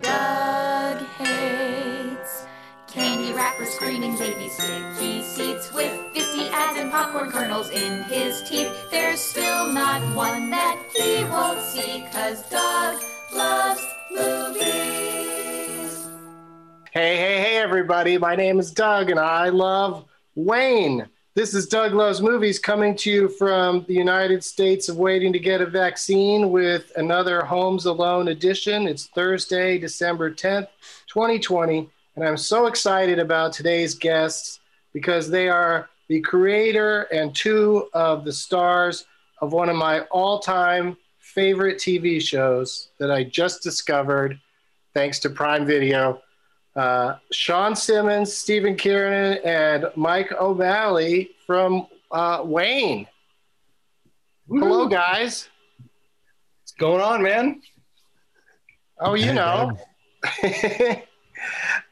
Doug hates candy wrapper screaming baby sticky seats with 50 ads and popcorn kernels in his teeth. There's still not one that he won't see, cause Doug loves movies. Hey, hey, hey, everybody. My name is Doug, and I love Wayne. This is Doug Loves Movies coming to you from the United States of waiting to get a vaccine with another Homes Alone edition. It's Thursday, December 10th, 2020. And I'm so excited about today's guests because they are the creator and two of the stars of one of my all time favorite TV shows that I just discovered thanks to Prime Video uh, Shawn Simmons, Stephen Kearin, and Mike O'Malley from uh, Wayne. Hello, guys. What's going on, man? Oh, you know. uh,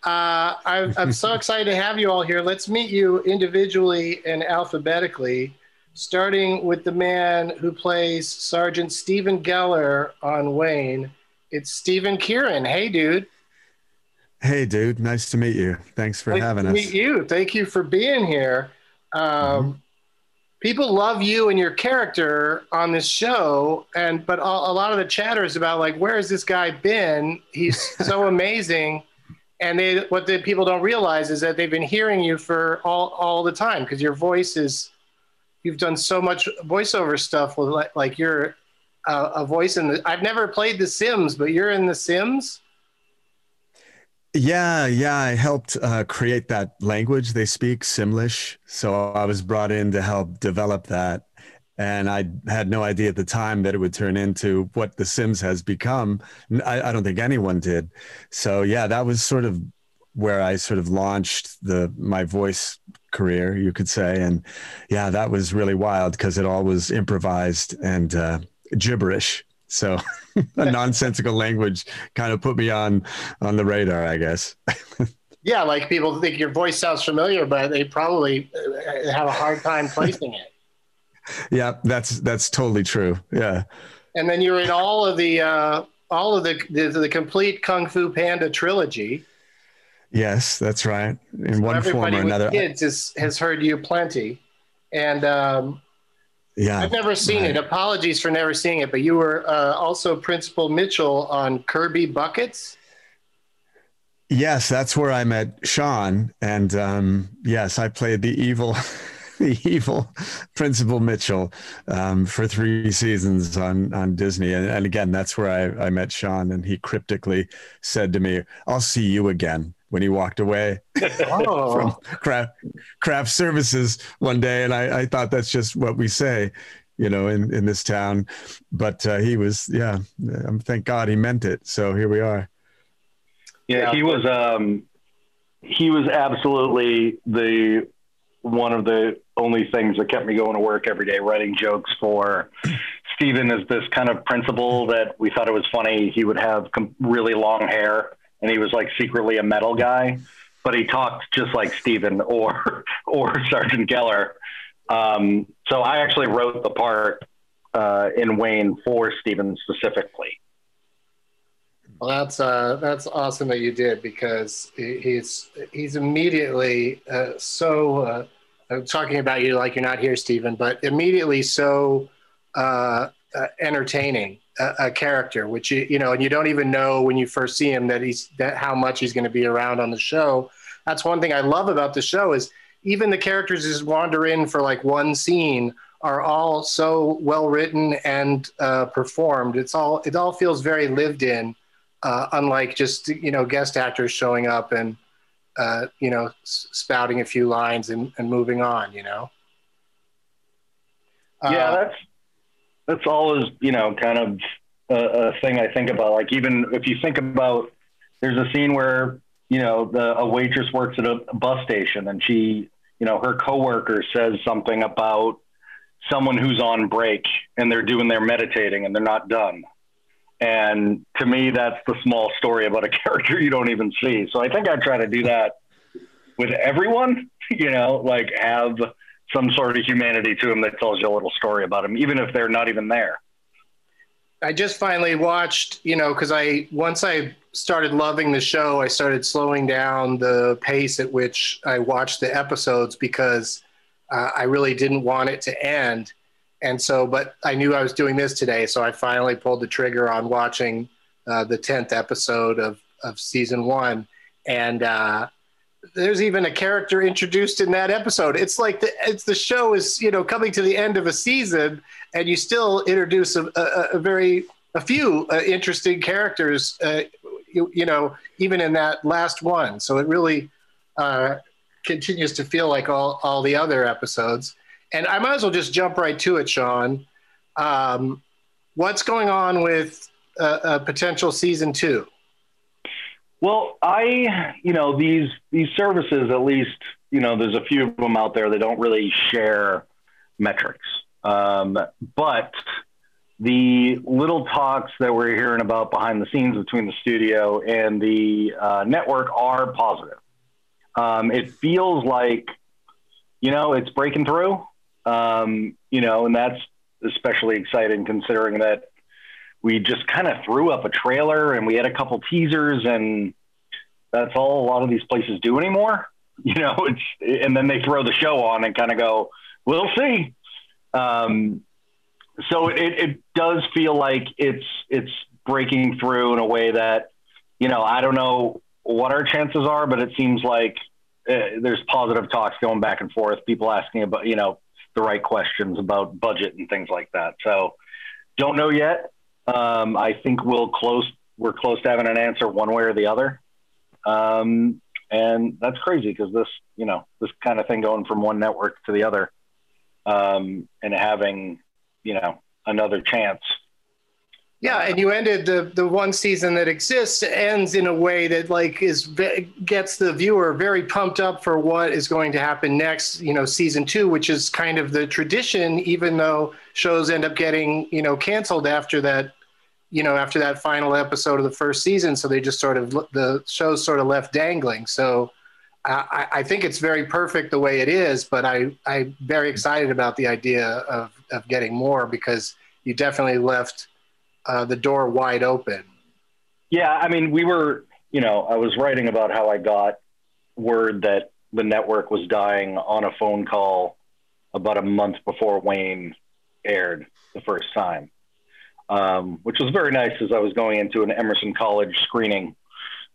I'm, I'm so excited to have you all here. Let's meet you individually and alphabetically, starting with the man who plays Sergeant Stephen Geller on Wayne. It's Stephen Kearin. Hey, dude. Hey, dude. Nice to meet you. Thanks for Nice having to us. Meet you. Thank you for being here. Um, Mm-hmm. People love you and your character on this show, and but a, a lot of the chatter is about like, where has this guy been? He's so amazing, and they what the people don't realize is that they've been hearing you for all all the time because your voice is. You've done so much voiceover stuff with like, like you're a, a voice in the. I've never played The Sims, but you're in The Sims. Yeah, yeah. I helped uh, create that language they speak, Simlish. So I was brought in to help develop that. And I had no idea at the time that it would turn into what The Sims has become. I don't think anyone did. So yeah, that was sort of where I sort of launched the my voice career, you could say. And yeah, that was really wild because it all was improvised and uh, gibberish. So a nonsensical language kind of put me on on the radar, I guess. Yeah, like people think your voice sounds familiar, but they probably uh, have a hard time placing it. yeah, that's that's totally true. Yeah. And then you're in all of the uh, all of the, the the complete Kung Fu Panda trilogy. Yes, that's right. In one form Everybody or with another. kids is, has heard you plenty, and um, yeah. I've never seen right. it. Apologies for never seeing it, but you were uh, also Principal Mitchell on Kirby Buckets. Yes, that's where I met Shawn, and um, yes, I played the evil, the evil Principal Mitchell um, for three seasons on on Disney, and, and again, that's where I, I met Shawn, and he cryptically said to me, "I'll see you again." When he walked away Oh, from craft craft services one day, and I, I thought that's just what we say, you know, in in this town. But uh, he was, yeah, um, thank God he meant it. So here we are. Yeah, Yeah. he was um he was absolutely the one of the only things that kept me going to work every day, writing jokes for Stephen is this kind of principal that we thought it was funny. He would have com- really long hair and he was like secretly a metal guy, but he talked just like Stephen or, or Sergeant Geller. Um, so I actually wrote the part uh, in Wayne for Stephen specifically. Well, that's uh, that's awesome that you did because he's he's immediately uh, so. Uh, I'm talking about you like you're not here, Stephen, but immediately so uh, uh, entertaining a, a, character, which you you know, and you don't even know when you first see him that he's that how much he's going to be around on the show. That's one thing I love about the show is even the characters just wander in for like one scene are all so well written and uh, performed. It's all it all feels very lived in uh, unlike just you know guest actors showing up and uh, you know spouting a few lines and, and moving on. You know. Yeah, uh, that's that's always you know kind of a, a, thing I think about. Like even if you think about, there's a scene where you know the a waitress works at a bus station and she you know her coworker says something about someone who's on break and they're doing their meditating and they're not done and to me, that's the small story about a character you don't even see. So I think I try to do that with everyone, you know, like have some sort of humanity to him that tells you a little story about him, even if they're not even there. I just finally watched, you know, because I once I started loving the show, I started slowing down the pace at which I watched the episodes because uh, I really didn't want it to end and so but i knew i was doing this today so i finally pulled the trigger on watching uh, the 10th episode of, of season one and uh, there's even a character introduced in that episode it's like the it's the show is you know coming to the end of a season and you still introduce a, a, a very a few uh, interesting characters uh, you, you, know even in that last one so it really uh, continues to feel like all all the other episodes and I might as well just jump right to it, Shawn. Um, what's going on with a, a potential season two? Well, I, you know, these these services, at least, you know, there's a few of them out there that don't really share metrics. Um, but the little talks that we're hearing about behind the scenes between the studio and the uh, network are positive. Um, it feels like, you know, it's breaking through. Um, you know, and that's especially exciting considering that we just kind of threw up a trailer and we had a couple teasers and that's all a lot of these places do anymore. You know, it's and then they throw the show on and kind of go, "We'll see." Um, so it, it does feel like it's it's breaking through in a way that you know I don't know what our chances are, but it seems like uh, there's positive talks going back and forth. People asking about you know the right questions about budget and things like that. So don't know yet. Um, I think we'll close. We're close to having an answer one way or the other. Um, and that's crazy because this, you know, this kind of thing going from one network to the other, um, and having, you know, another chance yeah, and you ended the the one season that exists ends in a way that like is gets the viewer very pumped up for what is going to happen next. You know, season two, which is kind of the tradition, even though shows end up getting you know canceled after that. You know, after that final episode of the first season, so they just sort of the show sort of left dangling. So I, I think it's very perfect the way it is, but I I'm very excited about the idea of of getting more because you definitely left uh, the door wide open. Yeah, I mean, we were, you know, I was writing about how I got word that the network was dying on a phone call about a month before Wayne aired the first time, um, which was very nice as I was going into an Emerson College screening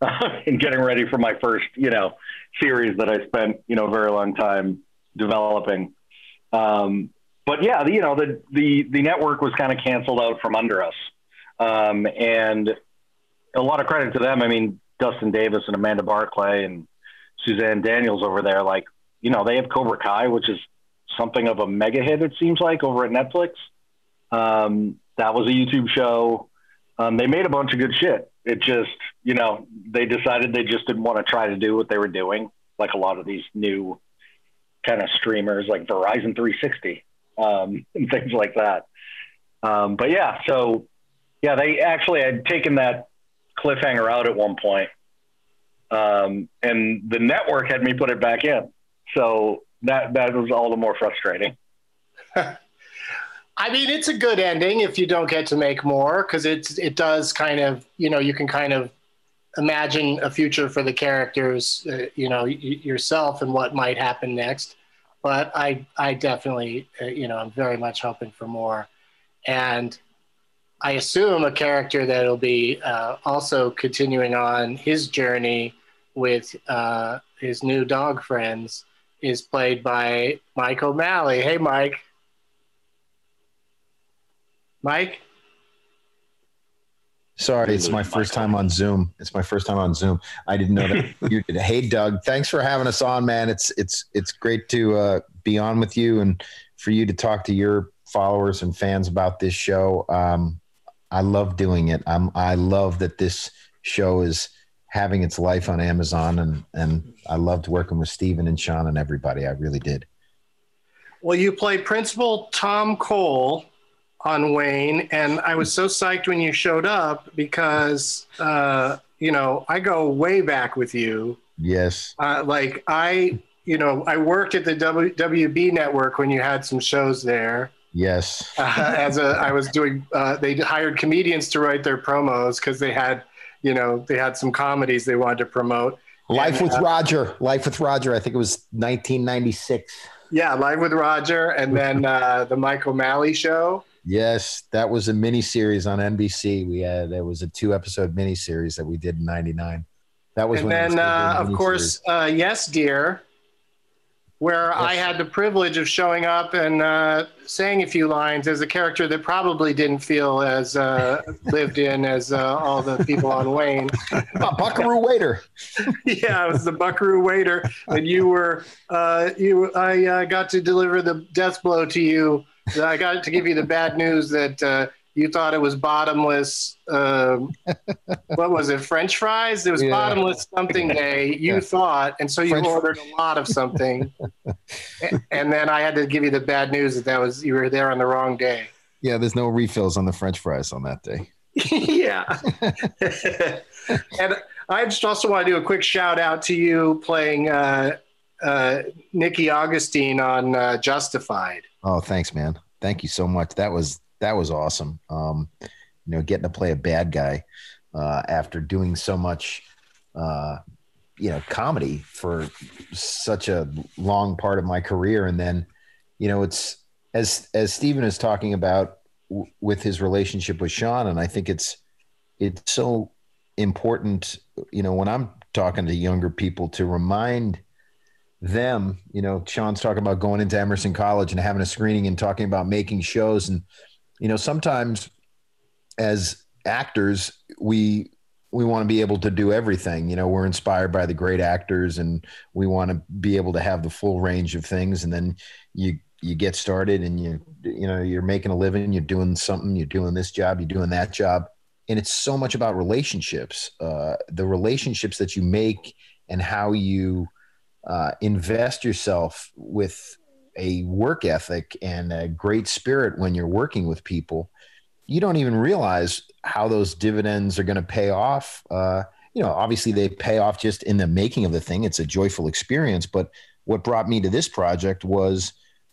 and getting ready for my first, you know, series that I spent, you know, a very long time developing. Um, but yeah, the, you know, the, the, the network was kind of canceled out from under us. Um, and a lot of credit to them. I mean, Dustin Davis and Amanda Barclay and Susanne Daniels over there, like, you know, they have Cobra Kai, which is something of a mega hit, it seems like, over at Netflix. Um, that was a YouTube show. Um, they made a bunch of good shit. It just, you know, they decided they just didn't want to try to do what they were doing, like a lot of these new kind of streamers like Verizon 360 um, and things like that. Um, but yeah, so yeah, they actually had taken that cliffhanger out at one point, um, and the network had me put it back in. So that that was all the more frustrating. I mean, it's a good ending if you don't get to make more because it's it does kind of you know you can kind of imagine a future for the characters, uh, you know, y- yourself and what might happen next. But I I definitely uh, you know I'm very much hoping for more, and I assume a character that'll be uh, also continuing on his journey with uh, his new dog friends is played by Mike O'Malley. Hey, Mike. Mike? Sorry, it's my first time on Zoom. It's my first time on Zoom. I didn't know that you did. Hey, Doug, thanks for having us on, man. It's it's it's great to uh, be on with you and for you to talk to your followers and fans about this show. Um, I love doing it. I'm I love that this show is having its life on Amazon, and and I loved working with Stephen and Shawn and everybody. I really did. Well, you play Principal Tom Cole on Wayne, and I was so psyched when you showed up because, uh, you know, I go way back with you. Yes. Uh, like I, you know, I worked at the w- WB network when you had some shows there. Yes. Uh, as a, I was doing, uh, they hired comedians to write their promos because they had, you know, they had some comedies they wanted to promote. Life And, with uh, Roger. Life with Roger. I think it was 1996. Yeah, Live with Roger, and then uh, the Mike O'Malley show. Yes, that was a mini series on NBC. We had there was a two episode mini series that we did in '99. That was and when then, uh, of course, uh, Yes, Dear, where I had the privilege of showing up and uh, saying a few lines as a character that probably didn't feel as uh, lived in as uh, all the people on Wayne. a Buckaroo waiter. yeah, I was the Buckaroo waiter, and you were uh, you. I uh, got to deliver the death blow to you. I got to give you the bad news that uh, you thought it was bottomless. Um, what was it? French fries? It was Yeah. bottomless something day. You Yeah. thought, and so you French fr- ordered a lot of something, and then I had to give you the bad news that that was you were there on the wrong day. Yeah, there's no refills on the French fries on that day. yeah. and I just also want to do a quick shout out to you playing uh, uh, Nicky Augustine on uh, Justified. Oh, thanks, man. Thank you so much. That was that was awesome. Um, you know, getting to play a bad guy uh, after doing so much, uh, you know, comedy for such a long part of my career, and then, you know, it's as as Stephen is talking about w- with his relationship with Shawn, and I think it's it's so important. You know, when I'm talking to younger people to remind them, you know, Shawn's talking about going into Emerson College and having a screening and talking about making shows. And, you know, sometimes as actors, we, we want to be able to do everything. You know, we're inspired by the great actors and we want to be able to have the full range of things. And then you, you get started and you, you know, you're making a living, you're doing something, you're doing this job, you're doing that job. And it's so much about relationships, uh, the relationships that you make and how you, uh, invest yourself with a work ethic and a great spirit when you're working with people, you don't even realize how those dividends are going to pay off. Uh, you know, obviously they pay off just in the making of the thing. It's a joyful experience. But what brought me to this project was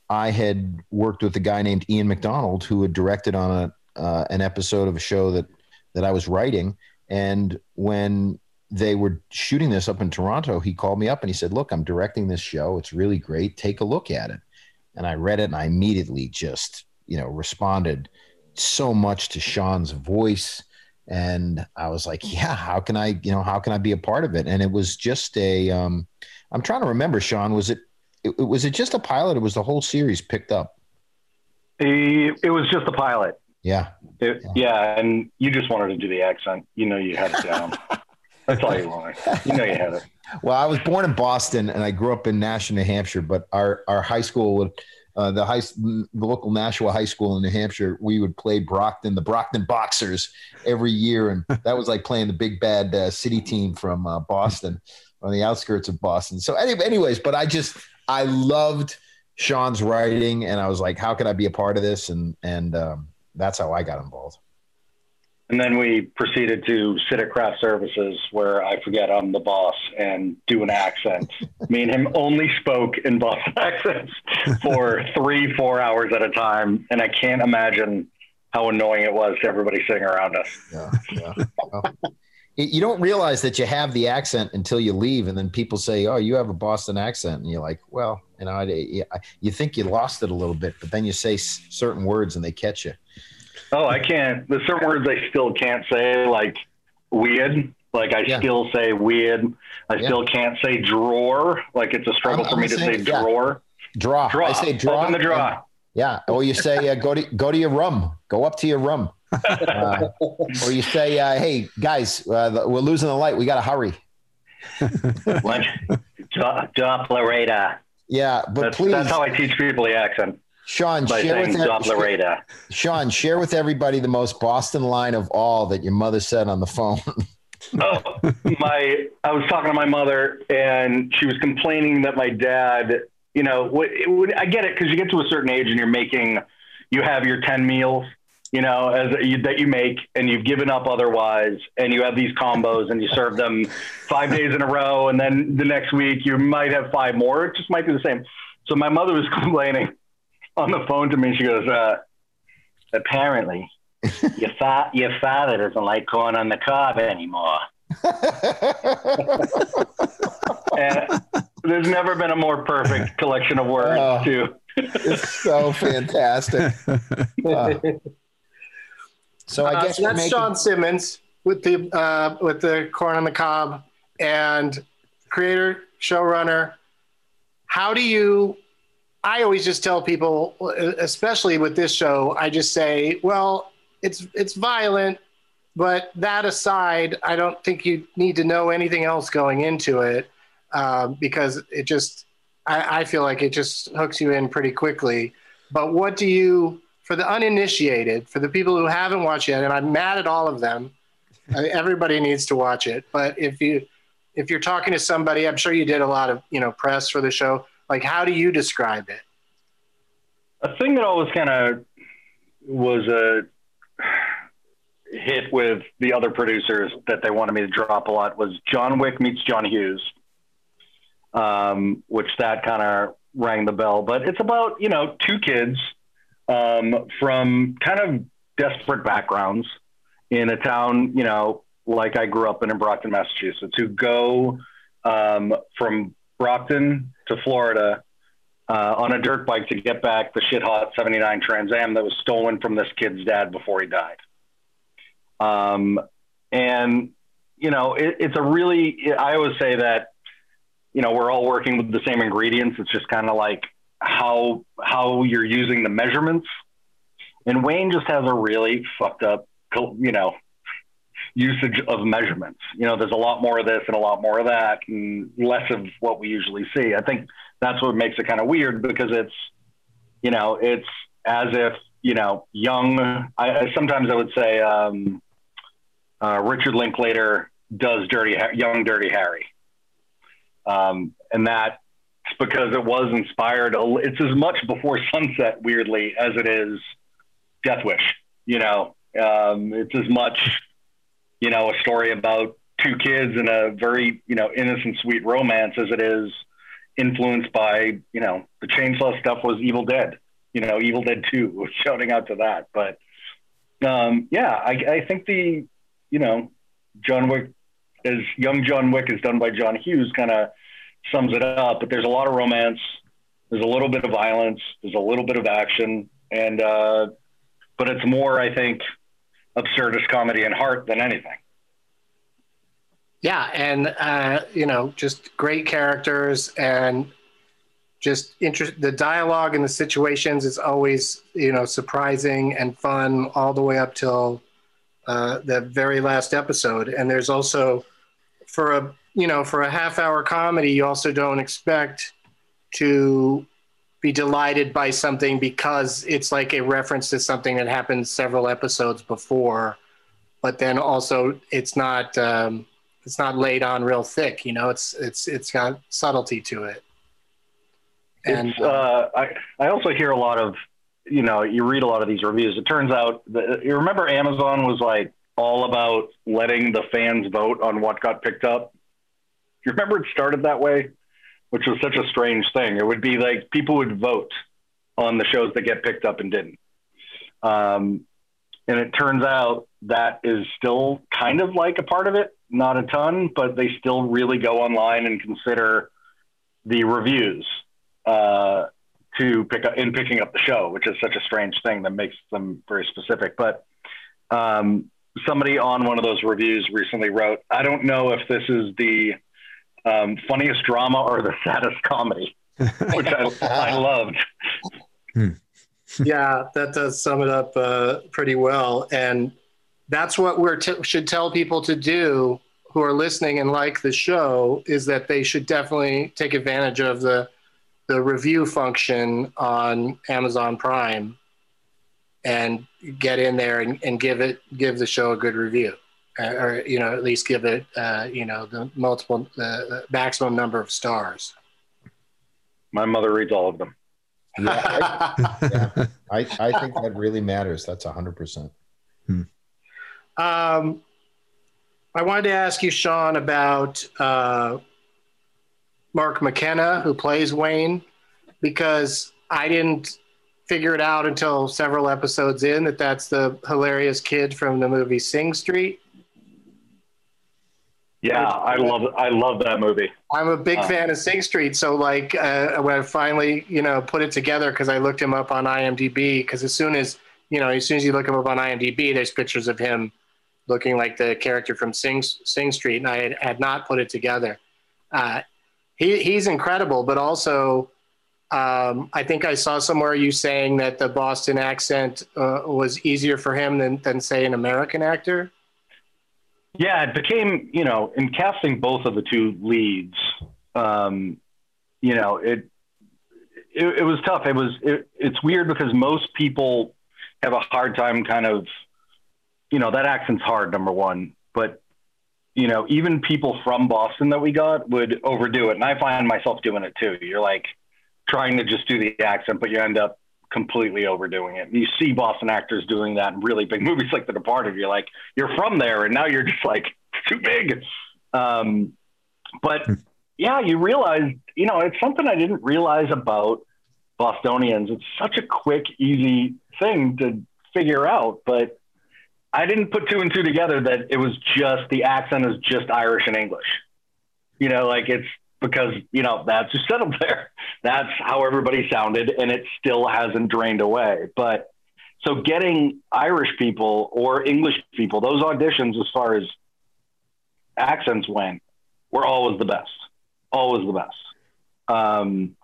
I had worked with a guy named Ian McDonald who had directed on a uh, an episode of a show that that I was writing. And when they were shooting this up in Toronto, he called me up and he said, Look, I'm directing this show. It's really great. Take a look at it. And I read it and I immediately just, you know, responded so much to Shawn's voice. And I was like, yeah, how can I, you know, how can I be a part of it? And it was just a, um, I'm trying to remember, Shawn, was it, it, was it just a pilot? It was the whole series picked up. It, it was just a pilot. Yeah. It, yeah, and you just wanted to do the accent. You know, you had it down. That's all you want. You know, you had it. Well, I was born in Boston and I grew up in Nashua, New Hampshire, but our, our high school would, uh, the high, the local Nashua high school in New Hampshire, we would play Brockton, the Brockton Boxers every year. And that was like playing the big bad uh, city team from uh, Boston on the outskirts of Boston. So anyway, anyways, but I just, I loved Shawn's writing and I was like, how could I be a part of this? And, and, um, that's how I got involved. And then we proceeded to sit at craft services where I forget I'm the boss and do an accent. Me and him only spoke in Boston accents for three, four hours at a time. And I can't imagine how annoying it was to everybody sitting around us. Yeah. yeah. Well, you don't realize that you have the accent until you leave. And then people say, Oh, you have a Boston accent. And you're like, Well, you know, I, you think you lost it a little bit, but then you say certain words and they catch you. Oh, I can't. There's certain words I still can't say, like weird. Like I yeah. still say weird. I yeah. still can't say drawer. Like it's a struggle I'm, for me to say yeah. drawer. Draw. Draw. I say draw. Open the draw. And, yeah. Or you say uh, go to go to your room. Go up to your room. Uh, or you say, uh, "Hey guys, uh, we're losing the light. We got to hurry." Lunch. Doppler radar. Yeah, but that's, please. That's how I teach people the accent. Shawn, share with, share, Shawn, share with everybody the most Boston line of all that your mother said on the phone. oh, my! I was talking to my mother, and she was complaining that my dad. You know, would, I get it because you get to a certain age and you're making, you have your ten meals, you know, as you, that you make, and you've given up otherwise, and you have these combos, and you serve them five days in a row, and then the next week you might have five more. It just might be the same. So my mother was complaining on the phone to me. She goes, uh, apparently your, fa- your father doesn't like corn on the cob anymore. and there's never been a more perfect collection of words, oh, too. it's so fantastic. Uh, so I uh, guess uh, that's making... Shawn Simmons with the uh, with the corn on the cob and creator showrunner. How do you I always just tell people, especially with this show, I just say, well, it's it's violent, but that aside, I don't think you need to know anything else going into it uh, because it just, I, I feel like it just hooks you in pretty quickly. But what do you, for the uninitiated, for the people who haven't watched yet, and I'm mad at all of them, everybody needs to watch it. But if you, if you're talking to somebody, I'm sure you did a lot of you know press for the show like, how do you describe it? A thing that always kind of was a hit with the other producers that they wanted me to drop a lot was John Wick meets John Hughes, um, which that kind of rang the bell. But it's about you know two kids um, from kind of desperate backgrounds in a town you know like I grew up in in Brockton, Massachusetts, who go um, from Brockton to Florida uh, on a dirt bike to get back the shit hot 79 Trans Am that was stolen from this kid's dad before he died. Um, and, you know, it, it's a really, I always say that, you know, we're all working with the same ingredients. It's just kind of like how, how you're using the measurements. And Wayne just has a really fucked up, you know, usage of measurements. You know, there's a lot more of this and a lot more of that, and less of what we usually see. I think that's what makes it kind of weird because it's, you know, it's as if you know, young. I, sometimes I would say um, uh, Richard Linklater does Dirty Young Dirty Harry, um, and that's because it was inspired. It's as much before sunset, weirdly, as it is Death Wish. You know, um, it's as much you know, a story about two kids and a very, you know, innocent, sweet romance as it is influenced by, you know, the chainsaw stuff was Evil Dead, you know, Evil Dead 2 was shouting out to that. But um, yeah, I, I think the, you know, John Wick, as young John Wick is done by John Hughes, kind of sums it up. But there's a lot of romance, there's a little bit of violence, there's a little bit of action, and uh, but it's more, I think, absurdist comedy and heart than anything. Yeah, and uh, you know, just great characters and just interest. The dialogue and the situations is always you know surprising and fun all the way up till uh, the very last episode. And there's also for a you know for a half hour comedy, you also don't expect to be delighted by something because it's like a reference to something that happened several episodes before, but then also it's not um, it's not laid on real thick. You know, it's it's it's got subtlety to it. And uh, I I also hear a lot of you know, you read a lot of these reviews. It turns out that you remember Amazon was like all about letting the fans vote on what got picked up. You remember it started that way, which was such a strange thing. It would be like people would vote on the shows that get picked up and didn't. Um, and it turns out that is still kind of like a part of it, not a ton, but they still really go online and consider the reviews uh, to pick up in picking up the show, which is such a strange thing that makes them very specific. But um, somebody on one of those reviews recently wrote, "I don't know if this is the um, funniest drama or the saddest comedy," which I, I loved. yeah, that does sum it up uh, pretty well. And that's what we t- should tell people to do who are listening and like the show is that they should definitely take advantage of the the review function on Amazon Prime and get in there and, and give it give the show a good review or you know at least give it uh, you know the multiple the maximum number of stars My mother reads all of them. Yeah, I, yeah. I, I think that really matters. That's hundred percent. Um, I wanted to ask you, Shawn, about uh, Mark McKenna, who plays Wayne, because I didn't figure it out until several episodes in that that's the hilarious kid from the movie Sing Street. Yeah, I love I love that movie. I'm a big Uh. fan of Sing Street, so like uh, when I finally, you know, put it together because I looked him up on IMDb. Because as soon as you know, as soon as you look him up on IMDb, there's pictures of him looking like the character from Sing Sing Street, and I had, had not put it together. Uh, he he's incredible, but also um, I think I saw somewhere you saying that the Boston accent uh, was easier for him than than say an American actor. Yeah, it became, you know, in casting both of the two leads, um, you know, it, it, it was tough. It was, it, it's weird because most people have a hard time kind of, you know, that accent's hard, number one, but, you know, even people from Boston that we got would overdo it. And I find myself doing it too. You're like trying to just do the accent, but you end up completely overdoing it. You see Boston actors doing that in really big movies like The Departed. You're like, you're from there, and now you're just like too big. Um, but yeah, you realize, you know, it's something I didn't realize about Bostonians. It's such a quick, easy thing to figure out, but I didn't put two and two together that it was just the accent is just Irish and English. You know, like it's because, you know, that's just settled there. That's how everybody sounded, and it still hasn't drained away. But so getting Irish people or English people, those auditions as far as accents went, were always the best. Always the best. Um,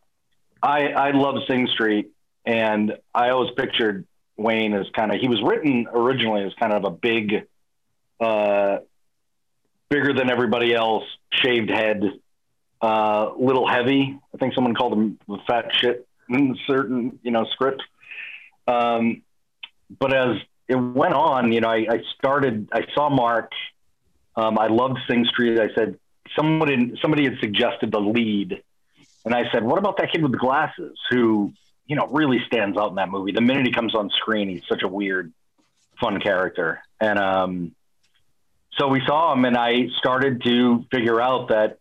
I I love Sing Street, and I always pictured Wayne as kind of he was written originally as kind of a big, uh, bigger than everybody else, shaved head, uh, little heavy. I think someone called him the fat shit in certain you know script. Um, but as it went on, you know, I, I started. I saw Mark. Um, I loved Sing Street. I said somebody somebody had suggested the lead, and I said, "What about that kid with the glasses who you know really stands out in that movie? The minute he comes on screen, he's such a weird, fun character." And um, so we saw him, and I started to figure out that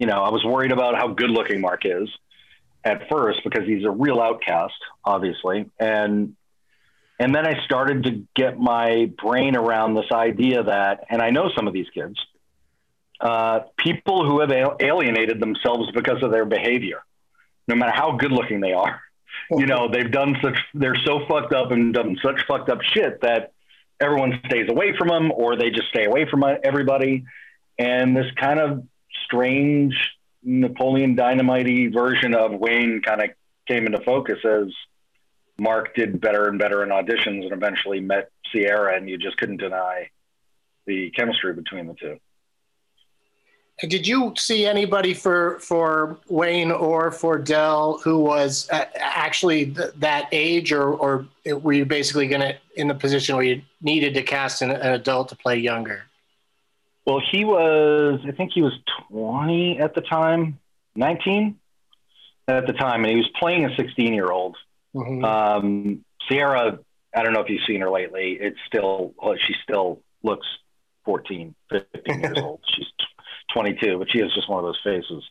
you know I was worried about how good looking Mark is at first because he's a real outcast, obviously, and and then I started to get my brain around this idea that, and I know some of these kids, uh, people who have alienated themselves because of their behavior, no matter how good looking they are, you know, they've done such, they're so fucked up and done such fucked up shit that everyone stays away from them or they just stay away from everybody. And this kind of strange Napoleon Dynamite version of Wayne kind of came into focus as Mark did better and better in auditions and eventually met Ciara, and you just couldn't deny the chemistry between the two. Did you see anybody for for Wayne or for Del who was uh, actually th- that age, or or were you basically going to in the position where you needed to cast an, an adult to play younger? Well, he was, I think he was 20 at the time, 19 at the time, and he was playing a 16 year old. Mhm. Um, Ciara, I don't know if you've seen her lately. It's still, well, she still looks 14, 15 years old. She's 22, but she has just one of those faces,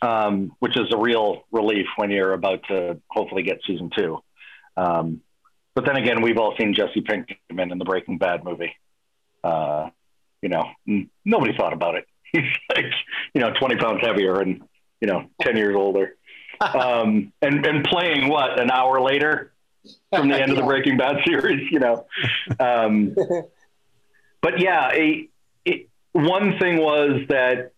um, which is a real relief when you're about to hopefully get season two. Um, but then again, we've all seen Jesse Pinkman in the Breaking Bad movie. Uh, you know, nobody thought about it. He's like, you know, 20 pounds heavier and, you know, 10 years older. Um, and, and playing what, an hour later from the end of the Breaking Bad series, you know? Um, but yeah, a, it, one thing was that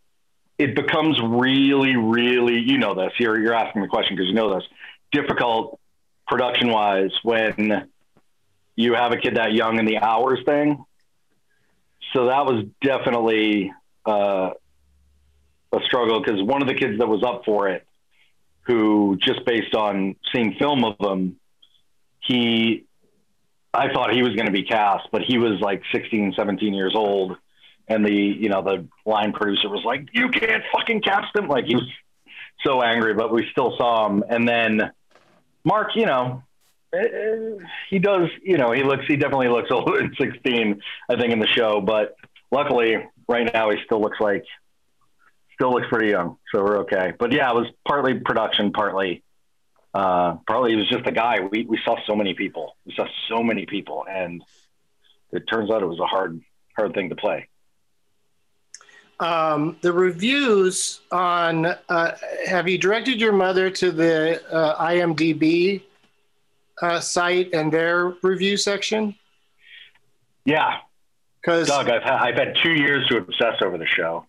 it becomes really, really, you know this, you're, you're asking the question because you know this, difficult production wise when you have a kid that young in the hours thing. So that was definitely uh, a struggle because one of the kids that was up for it, who just based on seeing film of him, he, I thought he was going to be cast, but he was like 16, 17 years old. And the, you know, the line producer was like, you can't fucking cast him. Like he was so angry, but we still saw him. And then Mark, you know, he does, you know, he looks, he definitely looks older than 16, I think, in the show. But luckily, right now, he still looks like, still looks pretty young. So we're okay. But yeah, it was partly production, partly, uh, partly it was just a guy. We, we saw so many people. We saw so many people. And it turns out it was a hard, hard thing to play. Um, the reviews on uh, have you directed your mother to the uh, IMDb uh, site and their review section? Yeah. Because Doug, I've had, I've had two years to obsess over the show.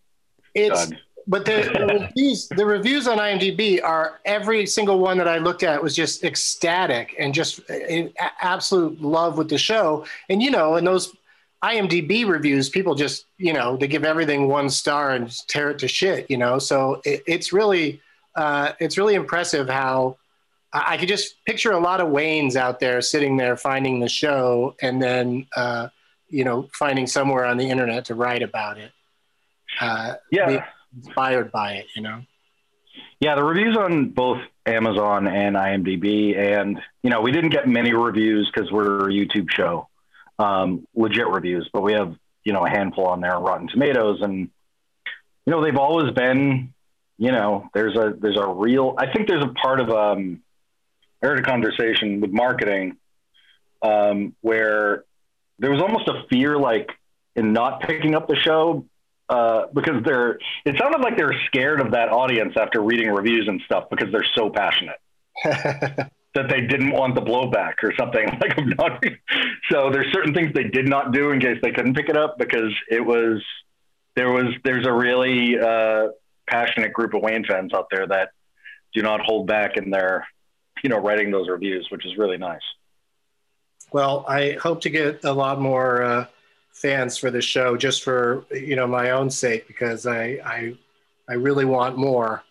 it's Doug. but the, the reviews the reviews on IMDb are every single one that I looked at was just ecstatic and just in absolute love with the show. And you know, in those IMDb reviews, people just you know they give everything one star and tear it to shit. You know, so it, it's really uh, it's really impressive how I I could just picture a lot of Waynes out there sitting there finding the show and then uh, you know finding somewhere on the internet to write about it. Uh, Yeah. inspired by it. You know. Yeah, the reviews on both Amazon and IMDb, and you know, we didn't get many reviews because we're a YouTube show, um, legit reviews, but we have you know a handful on there on Rotten Tomatoes, and you know they've always been, you know, there's a there's a real. I think there's a part of um, I heard a conversation with marketing um, where there was almost a fear, like in not picking up the show uh, because they're it sounded like they were scared of that audience after reading reviews and stuff because they're so passionate. That they didn't want the blowback or something like I'm not so there's certain things they did not do in case they couldn't pick it up because it was there was there's a really uh, passionate group of Wayne fans out there that do not hold back in their you know writing those reviews which is really nice Well, I hope to get a lot more uh, fans for the show, just for you know my own sake, because I I, I really want more.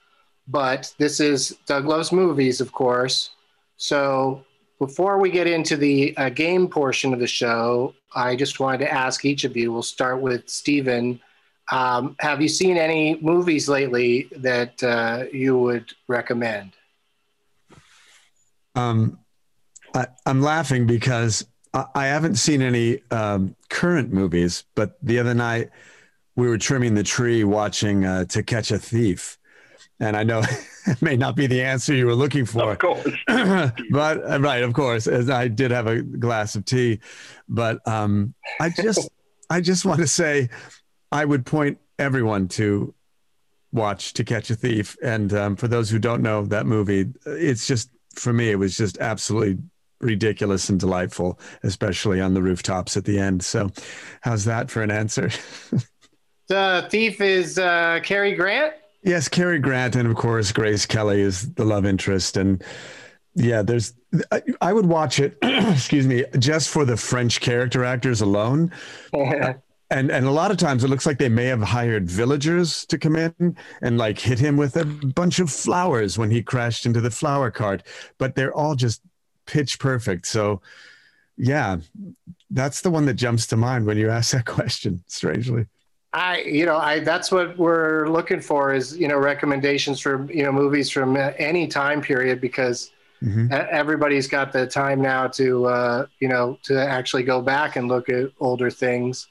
But this is Doug Loves Movies, of course. So before we get into the uh, game portion of the show, I just wanted to ask each of you. We'll start with Stephen. Um, have you seen any movies lately that uh, you would recommend? Um, I, I'm laughing because I, I haven't seen any um, current movies, but the other night we were trimming the tree watching uh, To Catch a Thief. And I know it may not be the answer you were looking for. of course but uh, right, of course, as I did have a glass of tea, but um, I just, I just want to say, I would point everyone to watch To Catch a Thief, and um, for those who don't know that movie, it's just for me, it was just absolutely ridiculous and delightful, especially on the rooftops at the end. So, how's that for an answer? The thief is uh, Cary Grant. Yes, Cary Grant, and of course Grace Kelly is the love interest, and yeah, there's. I, I would watch it. excuse me, just for the French character actors alone, and and a lot of times it looks like they may have hired villagers to come in and like hit him with a bunch of flowers when he crashed into the flower cart, but they're all just pitch perfect. So, yeah, that's the one that jumps to mind when you ask that question. Strangely. I, you know, I that's what we're looking for is you know recommendations for you know movies from uh, any time period because E- Everybody's got the time now to uh, you know to actually go back and look at older things,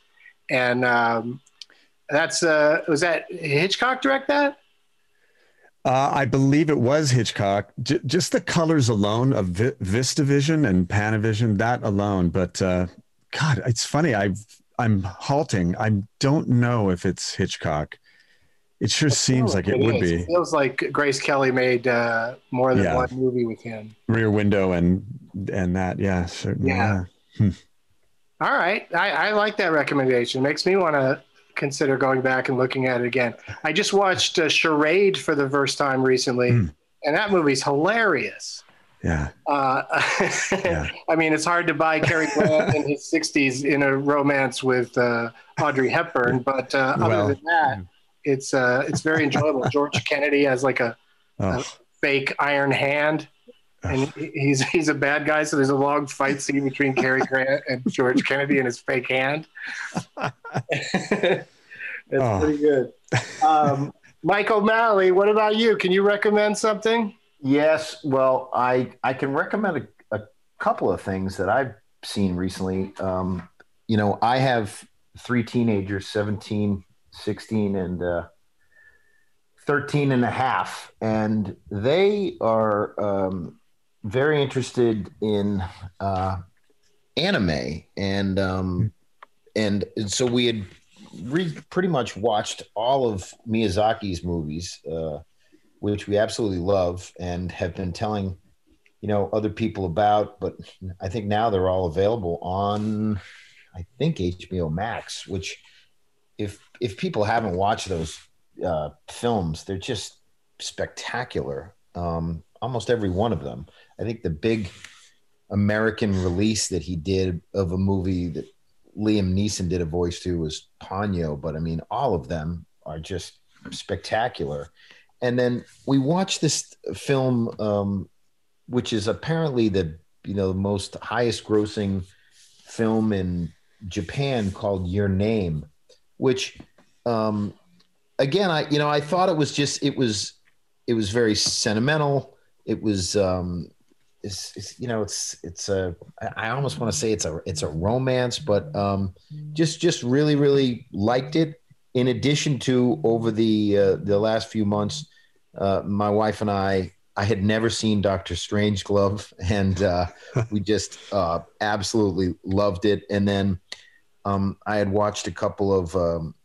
and um, that's uh, was that Hitchcock direct that? Uh, I believe it was Hitchcock. J- just the colors alone of Vi- VistaVision and Panavision, that alone. But uh, God, it's funny. I I'm halting. I don't know if it's Hitchcock. It sure seems like it, would is. be It feels like Grace Kelly made uh, more than Yeah. one movie with him. Rear Window and and that. Yeah, certainly. Yeah. Yeah. All right, I, I like that recommendation. Makes me want to consider going back and looking at it again. I just watched uh, Charade for the first time recently, Hmm. and that movie's hilarious. Yeah. Uh, I mean, it's hard to buy Cary Grant in his 60s in a romance with uh, Audrey Hepburn, but uh, other Well, than that, it's uh, it's very enjoyable. George Kennedy has like a, a Oh, fake iron hand, and he's he's a bad guy. So there's a long fight scene between Cary Grant and George Kennedy and his fake hand. That's Oh. pretty good. Um, Mike O'Malley, what about you? Can you recommend something? Yes, well, I I can recommend a, a couple of things that I've seen recently. Um, you know, I have three teenagers, 17, 16, and uh, 13 and a half, and they are um, very interested in uh, anime. And, um, and so we had re- pretty much watched all of Miyazaki's movies. Uh, which we absolutely love and have been telling you know other people about but i think now they're all available on i think hbo max which if if people haven't watched those uh, films they're just spectacular um, almost every one of them i think the big american release that he did of a movie that liam neeson did a voice to was ponyo but i mean all of them are just spectacular. And then we watched this film um, which is apparently the you know most highest grossing film in japan called your name which um, again i you know i thought it was just it was it was very sentimental. It was um you know it's it's a I almost want to say it's a it's a romance but um just just really really liked it. In addition to over the uh, the last few months uh, my wife and i i had never seen dr strangelove and uh, we just uh, absolutely loved it. And then um, i had watched a couple of um,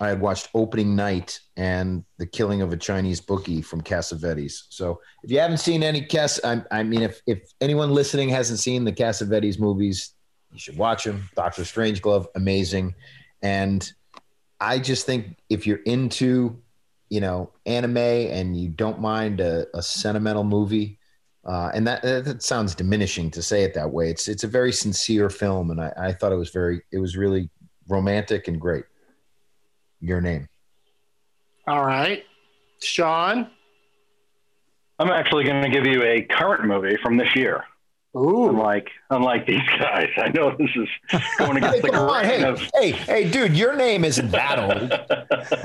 i had watched opening night and the killing of a chinese bookie from cassavetes so if you haven't seen any Cass, I, I mean if, if anyone listening hasn't seen the cassavetes movies you should watch them dr strangelove amazing and I just think if you're into, you know, anime and you don't mind a, a sentimental movie, uh, and that, that sounds diminishing to say it that way. It's it's a very sincere film, and I, I thought it was very it was really romantic and great. Your name. All right, Shawn. I'm actually going to give you a current movie from this year. Ooh. Unlike unlike these guys, I know this is going against the Come grain hey, of. hey, hey, dude, your name isn't that old.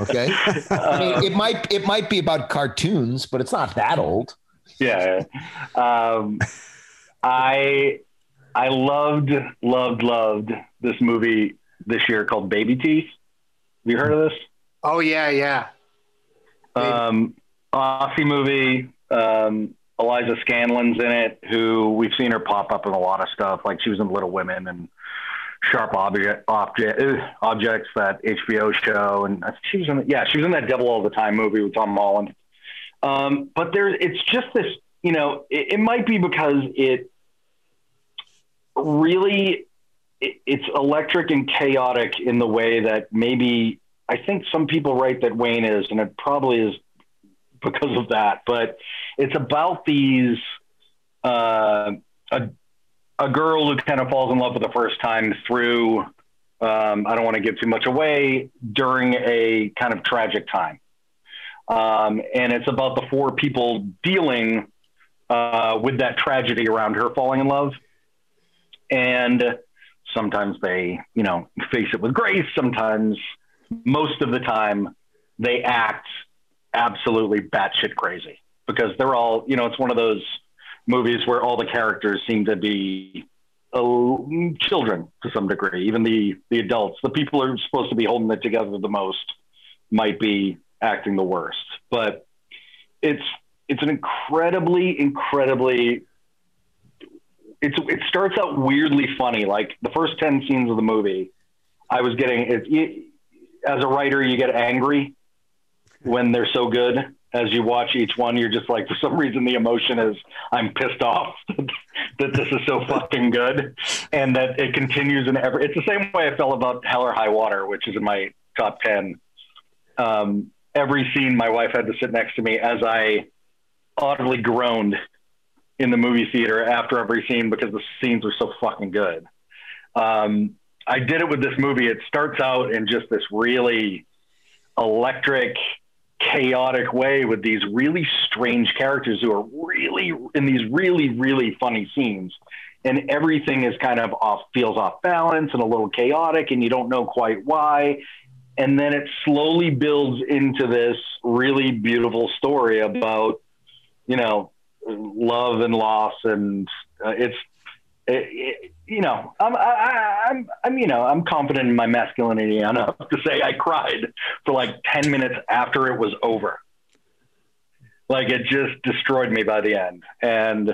Okay, I mean, it might it might be about cartoons, but it's not that old. yeah. Um, I I loved loved loved this movie this year called Baby Teeth. Have you heard of this? Oh yeah, yeah. Um, Aussie movie. Um, Eliza Scanlen's in it, who we've seen her pop up in a lot of stuff. Like she was in Little Women and Sharp Object, object uh, Objects, that HBO show, and she was in. Yeah, she was in that Devil All the Time movie with Tom Holland. Um, but there, it's just this. You know, it, it might be because it really it, it's electric and chaotic in the way that maybe I think some people write that Wayne is, and it probably is because of that. But it's about these uh, a a girl who kind of falls in love for the first time through. Um, I don't want to give too much away during a kind of tragic time, um, and it's about the four people dealing uh, with that tragedy around her falling in love, and sometimes they, you know, face it with grace. Sometimes, most of the time, they act absolutely batshit crazy because they're all, you know, it's one of those movies where all the characters seem to be uh, children to some degree. Even the the adults, the people who are supposed to be holding it together the most, might be acting the worst. But it's it's an incredibly, incredibly. It's it starts out weirdly funny. Like the first ten scenes of the movie, I was getting it. As a writer, you get angry when they're so good. As you watch each one, you're just like, for some reason, the emotion is I'm pissed off that this is so fucking good, and that it continues in every. It's the same way I felt about Hell or High Water, which is in my top ten. Um, every scene, my wife had to sit next to me as I audibly groaned in the movie theater after every scene because the scenes are so fucking good. Um, I did it with this movie. It starts out in just this really electric, chaotic way with these really strange characters who are really in these really, really funny scenes. And everything is kind of off, feels off balance and a little chaotic, and you don't know quite why. And then it slowly builds into this really beautiful story about, you know, love and loss. And uh, it's, it, it, you know, I'm, I, I'm, I'm, you know, I'm confident in my masculinity enough to say I cried for like 10 minutes after it was over. Like it just destroyed me by the end. And,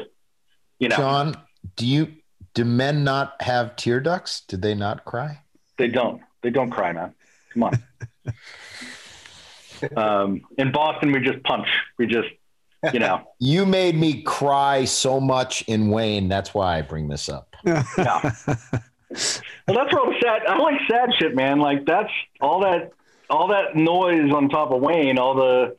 you know, John, do you, do men not have tear ducts? Did they not cry? They don't, they don't cry, man. Come on. um, in Boston, we just punch. We just, you know. You made me cry so much in Wayne. That's why I bring this up. yeah. Well, that's all the sad. I like sad shit, man. Like that's all that, all that noise on top of Wayne, all the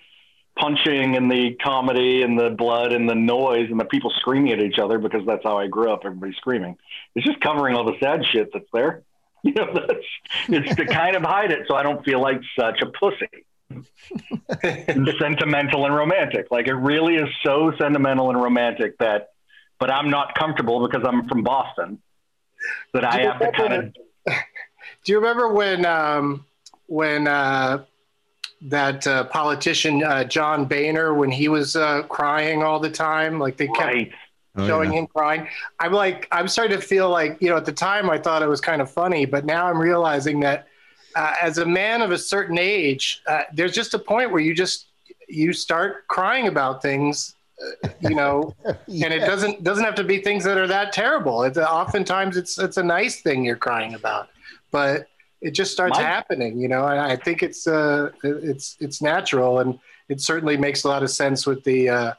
punching and the comedy and the blood and the noise and the people screaming at each other because that's how I grew up. Everybody screaming. It's just covering all the sad shit that's there. You know, that's, it's to kind of hide it so I don't feel like such a pussy. And sentimental and romantic. Like it really is so sentimental and romantic that, but I'm not comfortable because I'm from Boston that I have to kind of. Do you remember when um, when uh, that uh, politician uh, John Boehner when he was uh, crying all the time? Like they kept Right. Oh, showing yeah. him crying. I'm like, I'm starting to feel like, you know, at the time I thought it was kind of funny, but now I'm realizing that uh, as a man of a certain age, uh, there's just a point where you just you start crying about things, uh, you know, and it doesn't doesn't have to be things that are that terrible. It's oftentimes it's it's a nice thing you're crying about, but it just starts My- happening, you know. And I think it's uh it's it's natural, and it certainly makes a lot of sense with the. Uh,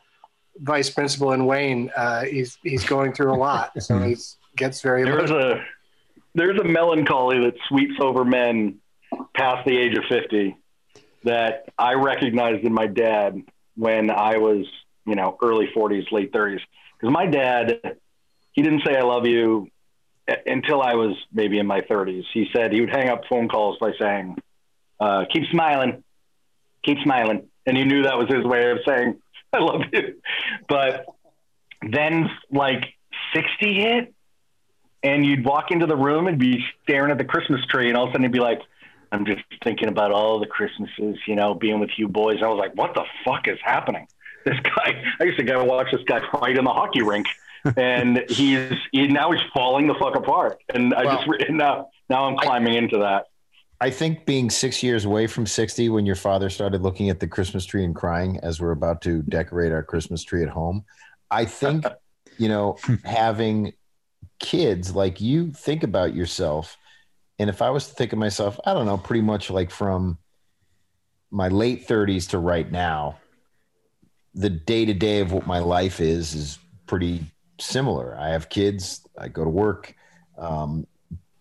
vice principal in Wayne, uh, he's he's going through a lot, so he gets very. There's a there's a melancholy that sweeps over men past the age of 50 that I recognized in my dad when I was, you know, early 40s, late 30s. Because my dad, he didn't say I love you until I was maybe in my 30s. He said he would hang up phone calls by saying, uh, "Keep smiling, keep smiling," and you knew that was his way of saying I love you. But then, like 60 hit, and you'd walk into the room and be staring at the Christmas tree, and all of a sudden you'd be like, I'm just thinking about all the Christmases, you know, being with you boys. I was like, what the fuck is happening? This guy, I used to go watch this guy fight in the hockey rink, and he's he, now he's falling the fuck apart. And I just now now I'm climbing into that. I think being six years away from 60 when your father started looking at the Christmas tree and crying as we're about to decorate our Christmas tree at home, I think, you know, hmm. having kids like you think about yourself. And if I was to think of myself, I don't know, pretty much like from my late 30s to right now, the day to day of what my life is is pretty similar. I have kids, I go to work. Um,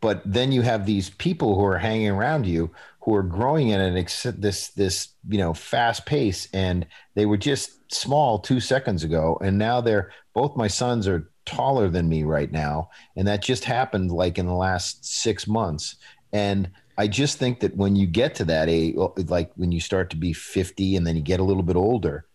but then you have these people who are hanging around you who are growing at an ex- this this you know fast pace and they were just small 2 seconds ago and now they're both my sons are taller than me right now. And that just happened like in the last 6 months. And I just think that when you get to that age like when you start to be 50 and then you get a little bit older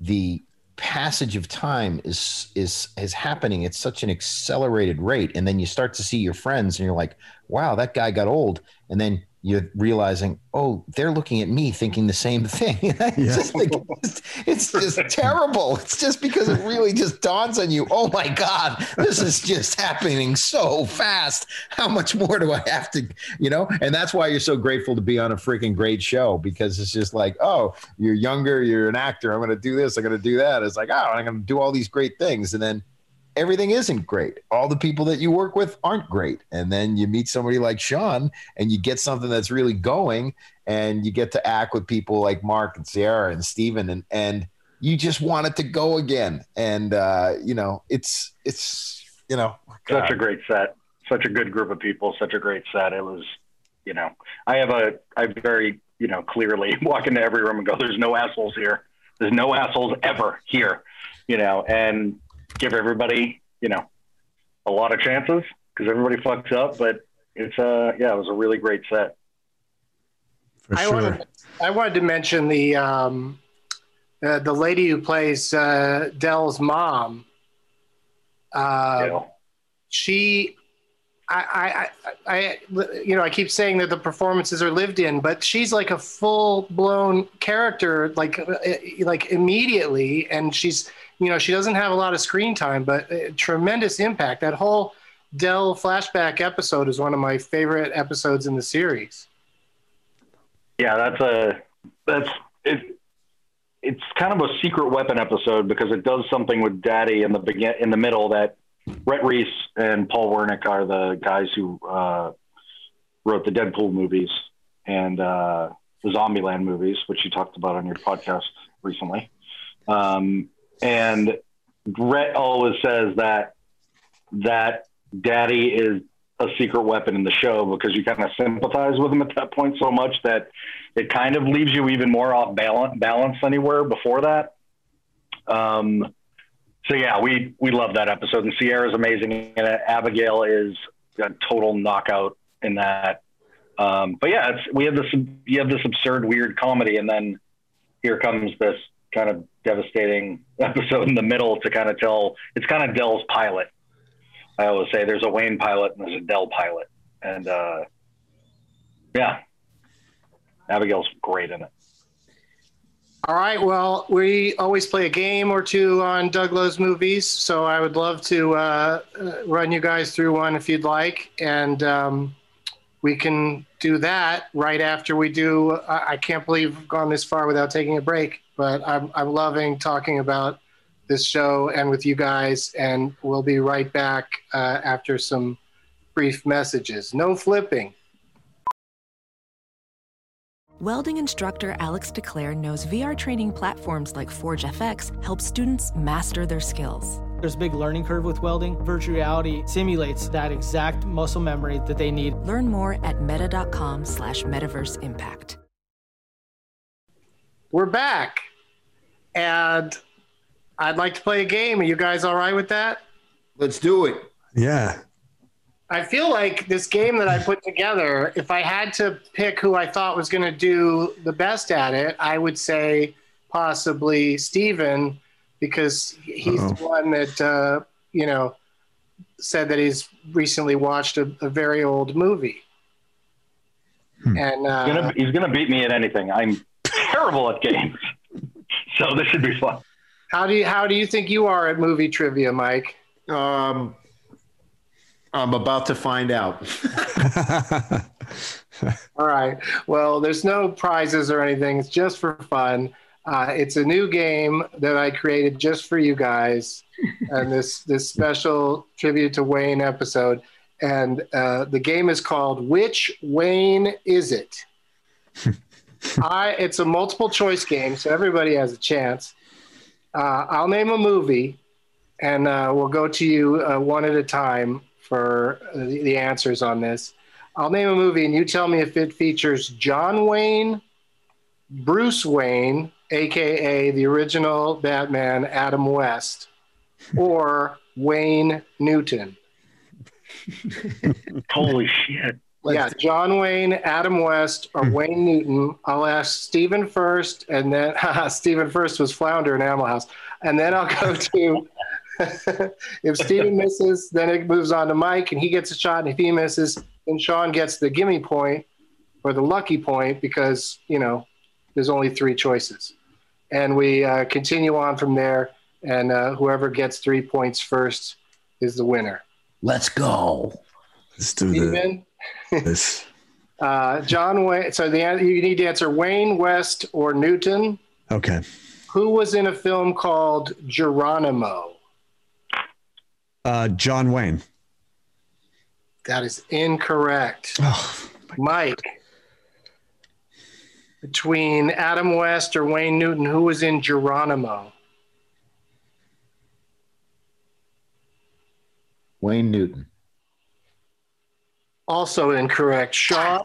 the passage of time is is is happening at such an accelerated rate. And then you start to see your friends and you're like wow that guy got old. And then you're realizing, oh, they're looking at me thinking the same thing. it's, Yeah. just like, it's, it's just terrible. It's just because it really just dawns on you, oh my God, this is just happening so fast. How much more do I have to, you know? And that's why you're so grateful to be on a freaking great show because it's just like, oh, you're younger, you're an actor. I'm going to do this, I'm going to do that. It's like, oh, I'm going to do all these great things. And then everything isn't great. All the people that you work with aren't great. And then you meet somebody like Shawn and you get something that's really going and you get to act with people like Mark and Ciara and Stephen and and you just want it to go again. And uh, you know, it's it's you know, Such a great set. Such a good group of people. Such a great set. It was, you know, I have a, I very, you know, clearly walk into every room and go, there's no assholes here. There's no assholes ever here, you know, and give everybody, you know, a lot of chances because everybody fucks up. But it's, uh, yeah, it was a really great set. For I sure. wanted, I wanted to mention the um, uh, the lady who plays uh, Del's mom. Uh, you she I, I, I, I, you know, I keep saying that the performances are lived in, but she's like a full blown character, like, uh, like immediately. And she's, you know, she doesn't have a lot of screen time, but uh, tremendous impact. That whole Del flashback episode is one of my favorite episodes in the series. Yeah, that's a that's it. It's kind of a secret weapon episode because it does something with Daddy in the begin in the middle that Rhett Reese and Paul Wernick are the guys who uh, wrote the Deadpool movies and uh, the Zombieland movies, which you talked about on your podcast recently. Um, and Rhett always says that that Daddy is a secret weapon in the show because you kind of sympathize with him at that point so much that it kind of leaves you even more off balance, balance anywhere before that. Um, so yeah, we we love that episode, and Ciara's amazing, and Abigail is a total knockout in that. Um, but yeah, we have this you have this absurd, weird comedy, and then here comes this kind of devastating episode in the middle to kind of tell. It's kind of Del's pilot. I always say there's a Wayne pilot and there's a Del pilot, and uh, yeah, Abigail's great in it. All right. Well, we always play a game or two on Doug Loves Movies, so I would love to uh, uh, run you guys through one if you'd like, and um, we can do that right after we do. I, I can't believe we've gone this far without taking a break, but I'm, I'm loving talking about this show and with you guys, and we'll be right back uh, after some brief messages. No flipping. Welding instructor Alex DeClaire knows VR training platforms like Forge FX help students master their skills. There's a big learning curve with welding. Virtual reality simulates that exact muscle memory that they need. Learn more at meta.com slash metaverse impact. We're back, and I'd like to play a game. Are you guys all right with that? let's do it. Yeah. I feel like this game that I put together, if I had to pick who I thought was going to do the best at it, I would say possibly Stephen, because he's Uh-oh. the one that, uh, you know, said that he's recently watched a, a very old movie. Hmm. And He's uh, gonna, he's gonna beat me at anything. I'm terrible at games, so this should be fun. how do you how do you think you are at movie trivia, Mike? Um, I'm about to find out. All right. Well, there's no prizes or anything. It's just for fun. Uh, it's a new game that I created just for you guys, and this this special tribute to Wayne episode. And uh, the game is called "Which Wayne Is It?" I it's a multiple choice game, so everybody has a chance. Uh, I'll name a movie, and uh, we'll go to you uh, one at a time for the, the answers on this. I'll name a movie, and you tell me if it features John Wayne, Bruce Wayne, aka the original Batman, Adam West, or Wayne Newton. Holy shit! Yeah, John Wayne, Adam West, or Wayne Newton. I'll ask Stephen first, and then Stephen first was Flounder in Animal House, and then I'll go to. if Stephen misses, then it moves on to Mike, and he gets a shot. And if he misses, then Shawn gets the gimme point. or the lucky point because you know there's only three choices, and we uh, continue on from there. And uh, whoever gets three points first is the winner. Let's go. Let's do Stephen? This. Uh, John Wayne. So the you need to answer Wayne West or Newton. Okay. Who was in a film called Geronimo? Uh, John Wayne. That is incorrect. Oh, Mike. Between Adam West or Wayne Newton, who was in Geronimo? Wayne Newton. Also incorrect. Shawn.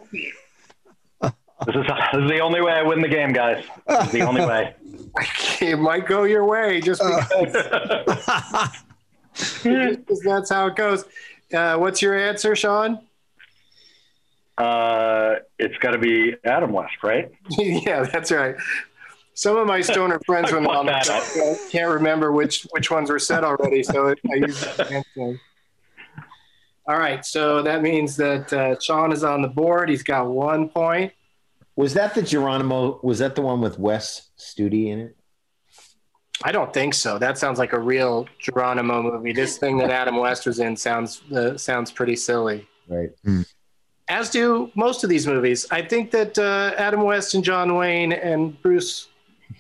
This is, this is the only way I win the game, guys. This is the only way. it might go your way just because, because that's how it goes. Uh, what's your answer, Shawn? Uh, it's got to be Adam West, right? yeah, that's right. Some of my stoner friends when on the show can't remember which which ones were said already, so it, I use that answer. All right, so that means that uh, Shawn is on the board. He's got one point. Was that the Geronimo? Was that the one with Wes Studi in it? I don't think so. That sounds like a real Geronimo movie. This thing that Adam West was in sounds uh, sounds pretty silly. Right. As do most of these movies. I think that uh, Adam West and John Wayne and Bruce,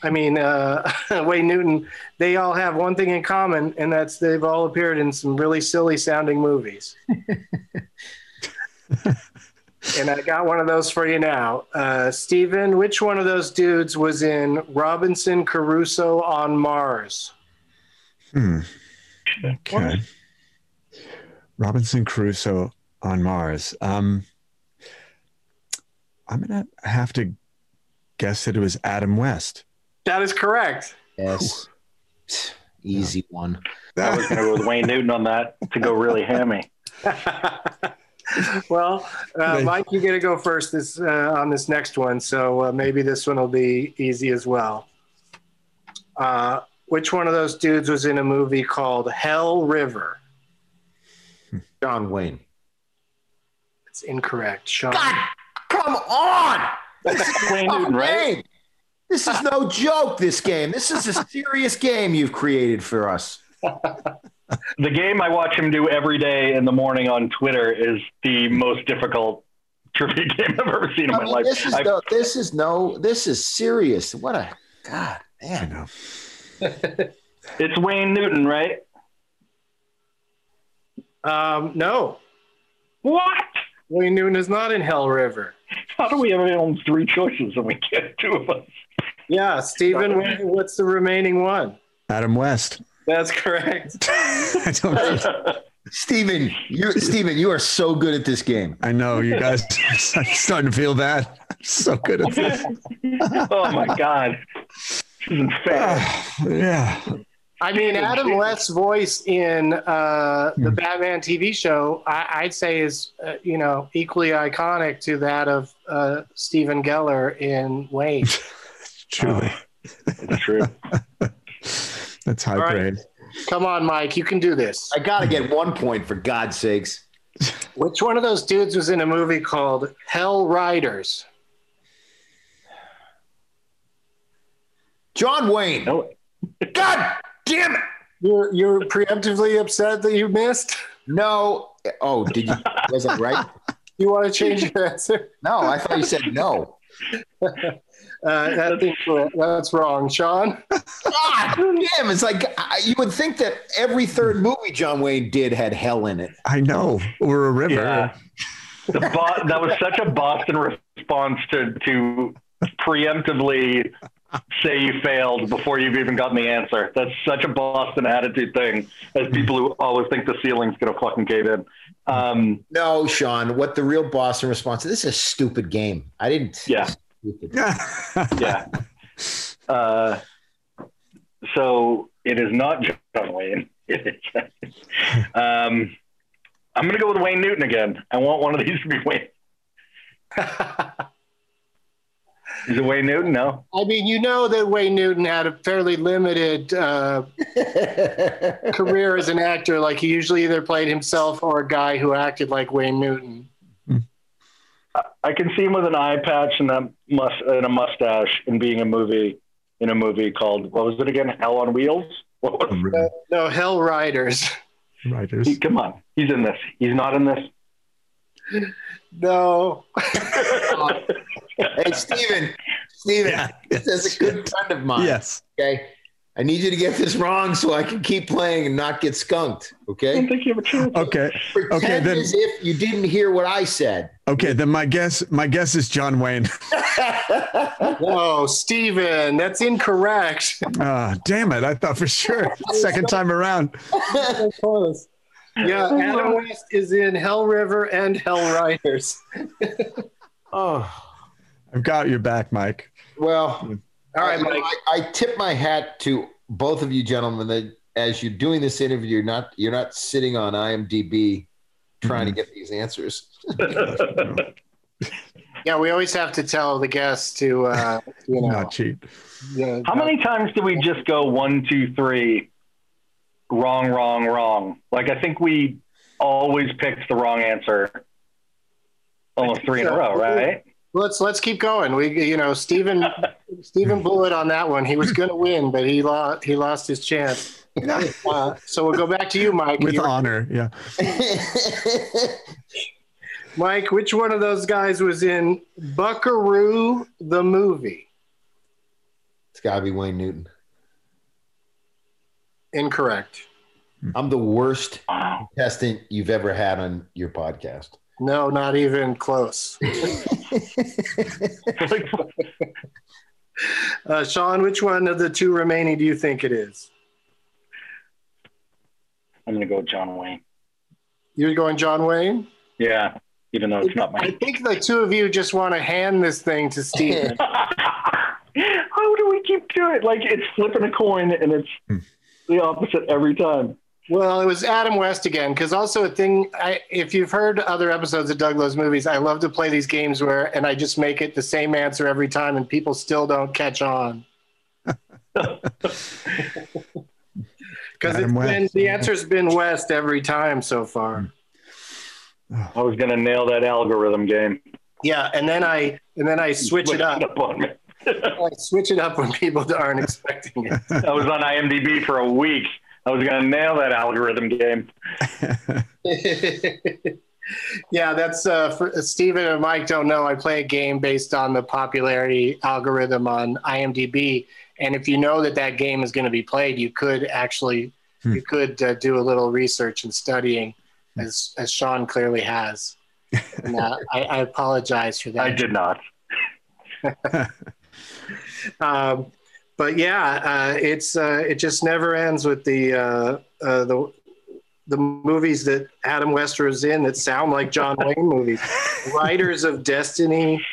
I mean uh, Wayne Newton, they all have one thing in common, and that's they've all appeared in some really silly sounding movies. and I got one of those for you now, uh, Stephen. Which one of those dudes was in Robinson Crusoe on Mars? Hmm. Okay. Robinson Crusoe on Mars. Um, I'm gonna have to guess that it was Adam West. That is correct. Yes. Easy one. I was going to go with Wayne Newton on that to go really hammy. well, uh, Mike, you're going to go first this uh, on this next one, so uh, maybe this one will be easy as well. Uh, which one of those dudes was in a movie called Hell River? John Wayne. It's incorrect. Shawn. Come on. This is Wayne Newton, right? Wayne. This is no joke. This game. This is a serious game you've created for us. The game I watch him do every day in the morning on Twitter is the most difficult trivia game I've ever seen in I my mean, life. this is no. This is no. This is serious. What a God, man. know. it's Wayne Newton, right? Um, no, What? Wayne Newton is not in Hell River. How do we have only three choices and we get two of us? Yeah, Stephen, what- what's the remaining one? Adam West. That's correct. I don't. Stephen, you Stephen, you are so good at this game. I know you guys. I'm starting to feel bad. I'm so good at this. oh my god, this isn't fair. yeah. I mean, Adam West's voice in uh, the Batman TV show, I, I'd say, is uh, you know equally iconic to that of uh, Stephen Geller in Wayne. Truly. Oh. It's true. That's high All right. grade. Come on, Mike, you can do this. I got to get one point for God's sakes. Which one of those dudes was in a movie called Hell Riders? John Wayne. No, God damn it. You're you're preemptively upset that you missed. No. Oh, did you? Was that right? You want to change your answer? No, I thought you said no. Uh, that's incorrect. That's wrong, Shawn. God damn! It's like I- you would think that every third movie John Wayne did had hell in it. I know. Or a river. Yeah. The Bo- that was such a Boston response to to preemptively say you failed before you've even gotten the answer. That's such a Boston attitude thing, as people who always think the ceiling's gonna fucking cave in. Um, No, Shawn. What the real Boston response? This is a stupid game. I didn't. Yeah. Stupid. yeah. Uh, so it is not John Wayne. Um, I'm going to go with Wayne Newton again. I want one of these to be Wayne. Is it Wayne Newton? No. I mean, you know that Wayne Newton had a fairly limited uh, career as an actor. Like he usually either played himself or a guy who acted like Wayne Newton. I can see him with an eye patch and a must and a mustache and being a movie in a movie called what was it again? Hell on Wheels. What was Uh, no, Hell Riders. Writers. he, come on, he's in this. He's not in this. No. Hey, Stephen. Stephen, Yeah. this is a good friend of mine. Yes. Okay. I need you to get this wrong so I can keep playing and not get skunked. Okay. I Okay. don't think you have a chance. Okay. Pretend Okay, then- as if you didn't hear what I said. Okay. Then my guess, my guess is John Wayne. No, Stephen, that's incorrect. Ah, damn it! I thought for sure. Second time around. Yeah, Adam West is in Hell River and Hell Riders. Oh. I've got your back, Mike. Well, All right, I, Mike. I, I tip my hat to both of you gentlemen that as you're doing this interview, you're not you're not sitting on IMDb trying to get these answers. Yeah, we always have to tell the guests to, uh, you know, Not cheat. yeah, How many times do we just go one, two, three, wrong, wrong, wrong? Like I think we always picked the wrong answer. Almost three in a row, right? Let's let's keep going. We, you know, Stephen Stephen blew it on that one. He was going to win, but he lost. He lost his chance. Uh, so we'll go back to you, Mike. With You- honor. Yeah. Mike, which one of those guys was in Buckaroo the movie? it's got to be Wayne Newton. Incorrect. I'm the worst Wow. contestant you've ever had on your podcast. No, not even close. Uh, Shawn, which one of the two remaining do you think it is? I'm gonna go John Wayne. You're going John Wayne? Yeah, even though it's not my. I think the two of you just want to hand this thing to Steve. How do we keep doing it? Like it's flipping a coin and it's the opposite every time. Well, it was Adam West again, because also a thing. I, if you've heard other episodes of Doug Loves Movies, I love to play these games where, and I just make it the same answer every time, and people still don't catch on. Because Adam it's been the answer's been West every time so far. I was gonna nail that algorithm game. Yeah, and then I and then I switch it up. on me. I switch it up when people aren't expecting it. I was on IMDb for a week. I was gonna nail that algorithm game. yeah, that's uh, for Stephen and Mike don't know. I play a game based on the popularity algorithm on IMDb, and if you know that that game is going to be played, you could actually you could uh, do a little research and studying, as as Shawn clearly has. And, uh, I, I apologize for that. I did not. Um, but yeah, uh, it's uh, it just never ends with the uh, uh, the the movies that Adam West was in that sound like John Wayne movies. Riders of Destiny,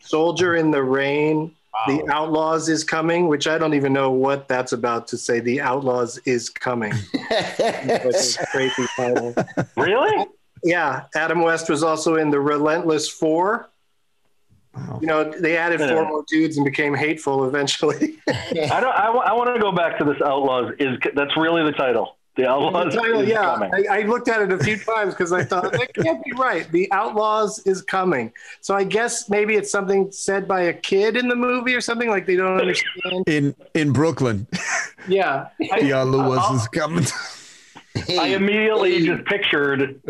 Soldier in the Rain, The Outlaws is coming, which I don't even know what that's about to say. The Outlaws is coming. Crazy title. Really? Yeah, Adam West was also in The Relentless Four. You know, they added four more dudes and became hateful eventually. I don't. I, want to go back to this Outlaws. Is that's really the title? The Outlaws The title, is yeah, coming. I, I looked at it a few times because I thought that can't be right. The Outlaws is coming. So I guess maybe it's something said by a kid in the movie or something like they don't understand. In in Brooklyn, Yeah, the Outlaws is uh-huh. coming. I immediately just pictured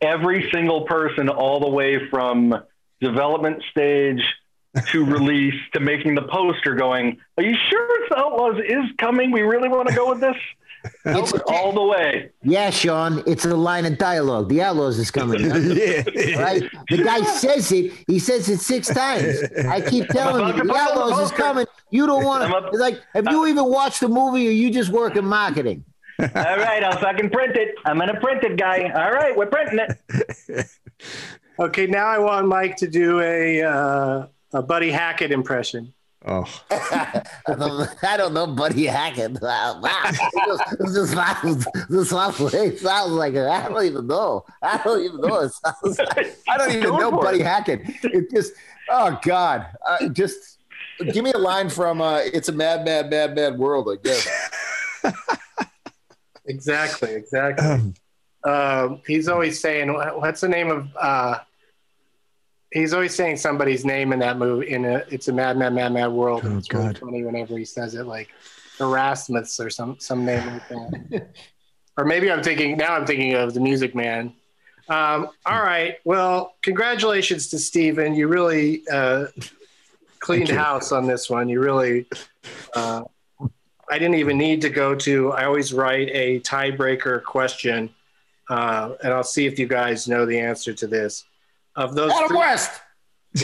every single person all the way from development stage to release to making the poster going, Are you sure it's Outlaws is coming? We really want to go with this? It's all the way. Yeah, Shawn, it's a line of dialogue. The Outlaws is coming. yeah. Right? The guy says it. He says it six times. I keep telling you, the put the Outlaws is coming. You don't want to. Like, have you even watched the movie, or you just work in marketing? All right, I'll fucking print it. I'm gonna print it, guy. All right, we're printing it. Okay, now I want Mike to do a uh, a Buddy Hackett impression. Oh, I don't, I don't know, Buddy Hackett. Wow, wow. This, this sounds, this sounds, it sounds like a, I don't even know. I don't even know. It sounds like, I don't even know Buddy it. Hackett. It just, oh God, uh, just Give me a line from uh, "It's a Mad, Mad, Mad, Mad World." I guess. Exactly, exactly. um, he's always saying, "What's the name of?" Uh, he's always saying somebody's name in that movie. In a, it's a Mad Mad Mad Mad World. Oh, it's really funny whenever he says it, like Erasmus or some some name like that. or maybe I'm thinking now. I'm thinking of the Music Man. Um, all right. Well, congratulations to Stephen. You really uh, cleaned you. house on this one. You really. Uh, I didn't even need to go to. I always write a tiebreaker question, uh, and I'll see if you guys know the answer to this. Of those Adam three- West.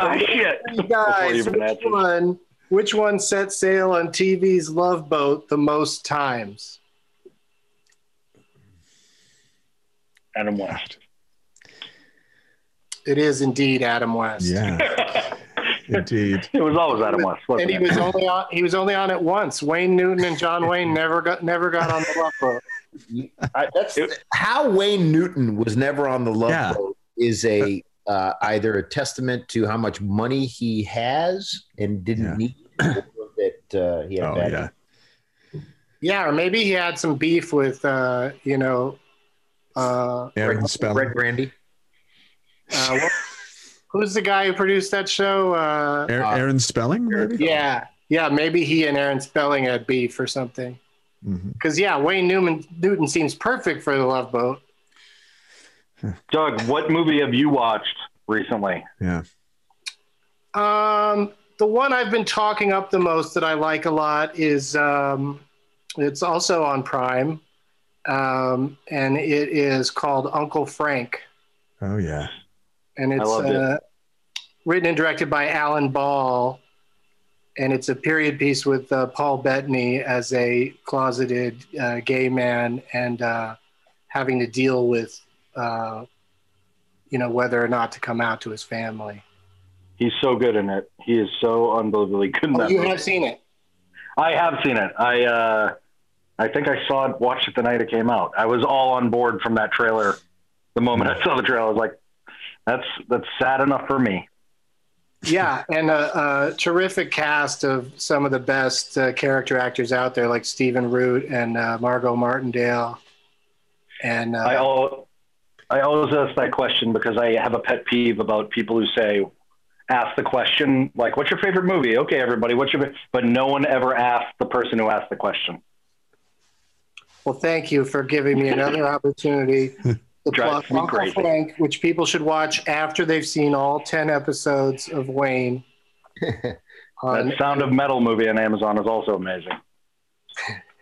Oh, oh, shit. Three guys, which one, which one set sail on TV's Love Boat the most times? Adam West. It is indeed Adam West. Yeah, indeed. It was always Adam West, wasn't and he it? was only on. He was only on it once. Wayne Newton and John Wayne never got never got on the Love Boat. I, that's how Wayne Newton was never on the love Yeah. boat is a uh, either a testament to how much money he has and didn't Yeah. need that uh, he had Oh yeah. Yeah, or maybe he had some beef with, uh, you know, uh, Aaron Spelling. Red Brandy. uh, what- who's the guy who produced that show? Uh, Aaron, Aaron Spelling, maybe. yeah, yeah, maybe he and Aaron Spelling had beef or something. Mhm. Because yeah, Wayne Newman Newton seems perfect for the Love Boat. Doug, what movie have you watched recently? Yeah. Um, the one I've been talking up the most that I like a lot is um, it's also on Prime, um, and it is called Uncle Frank, Oh yeah. and it's loved it. uh, written and directed by Alan Ball, and it's a period piece with uh, Paul Bettany as a closeted uh, gay man and uh, having to deal with, uh, you know, whether or not to come out to his family. He's so good in it. He is so unbelievably good in Oh, that. you movie. have seen it. I have seen it. I uh, I think I saw it, watched it the night it came out. I was all on board from that trailer. The moment I saw the trailer, I was like, "That's that's sad enough for me." Yeah, and a, a terrific cast of some of the best uh, character actors out there, like Stephen Root and uh, Margot Martindale. And uh, I al- I always ask that question because I have a pet peeve about people who say, "Ask the question like, what's your favorite movie?" Okay, everybody, what's your? But no one ever asks the person who asked the question. well, thank you for giving me another opportunity to Drives plug Uncle crazy. Frank, which people should watch after they've seen all ten episodes of Wayne. on- That Sound of Metal movie on Amazon is also amazing.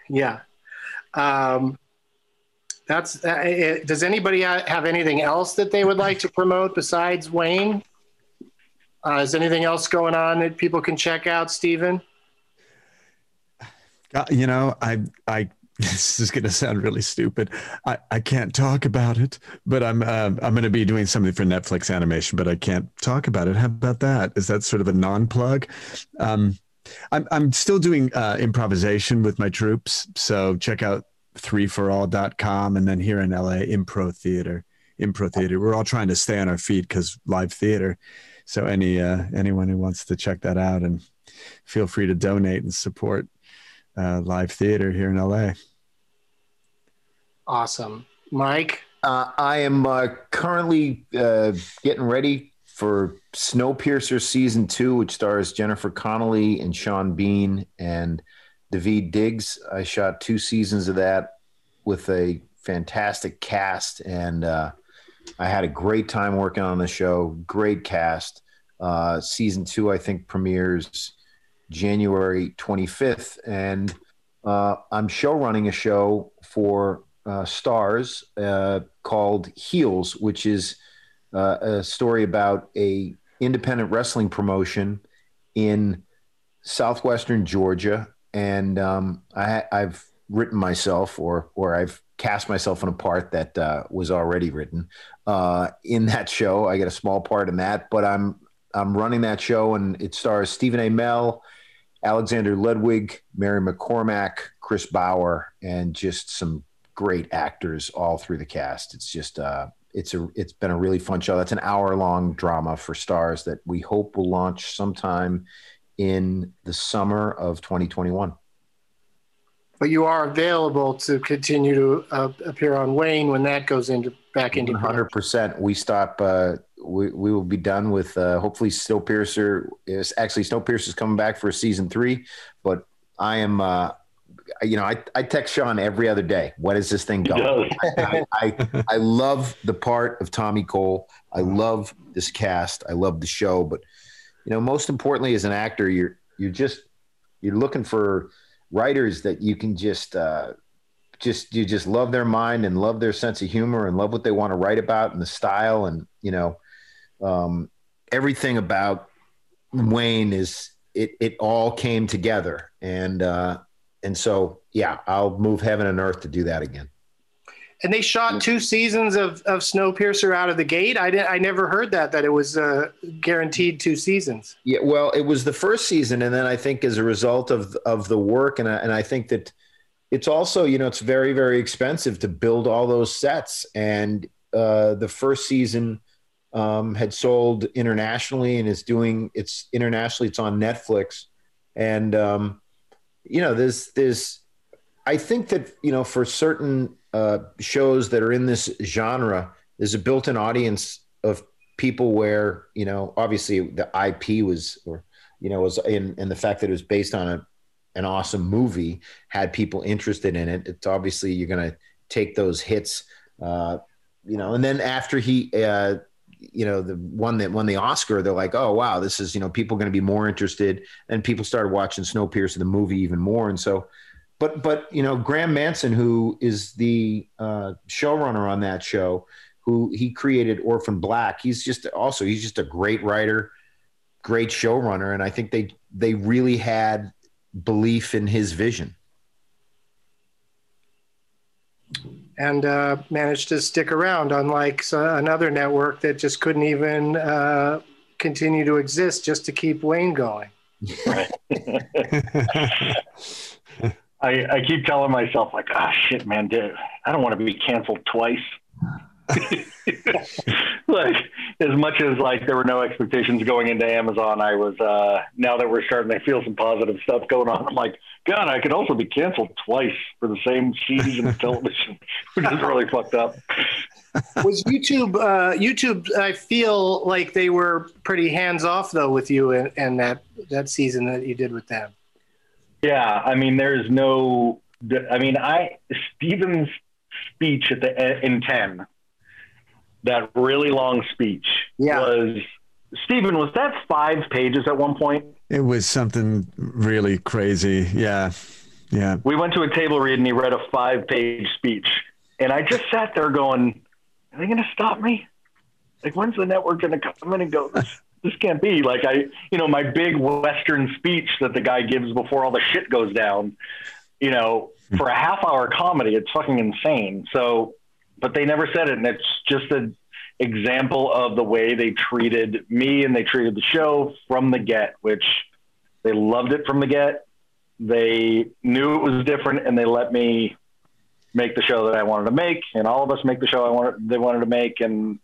Yeah. Um, that's. Uh, uh, does anybody have anything else that they would like to promote besides Wayne? Uh, is anything else going on that people can check out, Stephen? Uh, you know, I, I, this is going to sound really stupid. I, I can't talk about it, but I'm, uh, I'm going to be doing something for Netflix animation, but I can't talk about it. How about that? Is that sort of a non-plug? Um, I'm, I'm still doing uh, improvisation with my troupe. So check out threeforall.com and then here in LA, Impro Theater, Impro Theater. We're all trying to stay on our feet because live theater. So any, uh, anyone who wants to check that out and feel free to donate and support uh, live theater here in LA. Awesome, Mike. Uh, I am uh, currently uh, getting ready for Snowpiercer season two, which stars Jennifer Connelly and Sean Bean and Daveed Diggs. I shot two seasons of that with a fantastic cast, and uh, I had a great time working on the show. Great cast. Uh, season two, I think, premieres January 25th, and uh, I'm show running a show for uh, Starz uh, called Heels, which is uh, a story about a independent wrestling promotion in southwestern Georgia, and um, I, I've written myself, or or I've cast myself in a part that uh, was already written uh, in that show. I get a small part in that, but I'm I'm running that show, and it stars Stephen Amell, Alexander Ludwig, Mary McCormack, Chris Bauer, and just some great actors all through the cast. It's just uh, it's a it's been a really fun show. That's an hour long drama for Starz that we hope will launch sometime in the summer of 2021. but you are available to continue to uh, appear on Wayne when that goes into back into One hundred percent. We stop. Uh, we we will be done with uh, hopefully Snowpiercer. Is actually Snowpiercer is coming back for season three, but I am. Uh, you know, I, I text Shawn every other day. What is this thing going? I, I, I love the part of Tommy Cole. I love this cast. I love the show. But you know, most importantly, as an actor, you're you're just you're looking for writers that you can just uh, just you just love their mind and love their sense of humor and love what they want to write about and the style and you know um, everything about Wayne is it it all came together and uh, and so yeah I'll move heaven and earth to do that again. And they shot two seasons of, of Snowpiercer out of the gate. I didn't. I never heard that that it was uh, guaranteed two seasons. Yeah, well, it was the first season, and then I think as a result of of the work, and I, and I think that it's also you know it's very very expensive to build all those sets, and uh, the first season um, had sold internationally and is doing it's internationally. It's on Netflix, and um, you know there's there's I think that you know for certain uh, shows that are in this genre, there's a built-in audience of people where you know obviously the IP was or you know was in and the fact that it was based on a an awesome movie had people interested in it. It's obviously you're going to take those hits, uh, you know, and then after he. Uh, you know the one that won the Oscar, they're like, "Oh wow, this is you know people going to be more interested," and people started watching Snowpiercer the movie even more, and so but but you know Graeme Manson, who is the uh, showrunner on that show, who he created Orphan Black. He's just also he's just a great writer, great showrunner, and I think they they really had belief in his vision. And uh, managed to stick around, unlike another network that just couldn't even uh, continue to exist just to keep Wayne going. Right. I, I keep telling myself like, ah, shit, man, dude, I don't want to be canceled twice. like as much as like there were no expectations going into Amazon, I was uh now that we're starting to feel some positive stuff going on. I'm like, God, I could also be canceled twice for the same season of television, which is really fucked up. Was YouTube uh YouTube I feel like they were pretty hands off though with you and, and that that season that you did with them. Yeah, I mean, there's no. I mean, I Stephen's speech at the in ten, that really long speech yeah. was. Stephen, was that five pages at one point? It was something really crazy. Yeah, yeah. We went to a table read and he read a five-page speech, and I just sat there going, "Are they going to stop me? Like, when's the network going to come in and go?" This, this can't be like I, you know, my big Western speech that the guy gives before all the shit goes down, you know, for a half hour comedy, it's fucking insane. So, but they never said it. And it's just an example of the way they treated me and they treated the show from the get, which they loved it from the get. They knew it was different and they let me make the show that I wanted to make and all of us make the show I wanted, they wanted to make. And,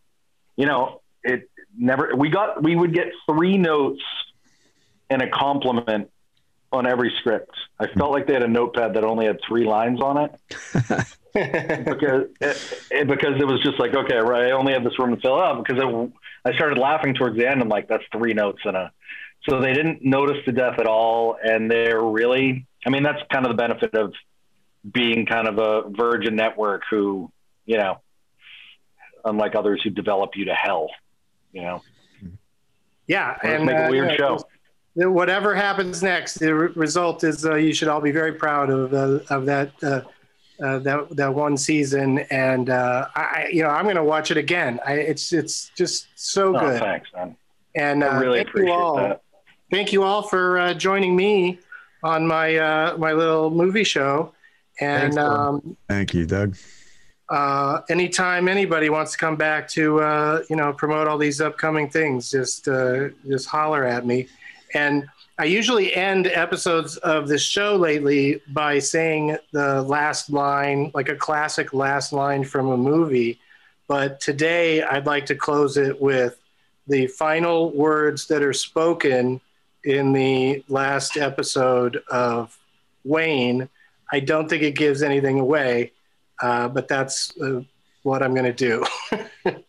you know, it, never we got we would get three notes and a compliment on every script. I felt like they had a notepad that only had three lines on it. because it, it, because it was just like okay right I only have this room to fill up because it, I started laughing towards the end I'm like that's three notes and a so they didn't notice the death at all and they're really I mean that's kind of the benefit of being kind of a virgin network who you know unlike others who develop you to hell you know. Yeah, Let's and make a uh, weird show. Whatever happens next, the re- result is uh, you should all be very proud of uh, of that uh, uh, that that one season, and uh, I you know I'm going to watch it again. I, it's it's just so oh, good. Thanks, man. And I really thank appreciate you all. that. Thank you all for joining me on my my little movie show. And Thanks, um, Thank you, Doug uh, anytime anybody wants to come back to uh, you know promote all these upcoming things, just uh, just holler at me. And I usually end episodes of this show lately by saying the last line, like a classic last line from a movie. But today I'd like to close it with the final words that are spoken in the last episode of Wayne I don't think it gives anything away, uh, but that's uh, what I'm going to do.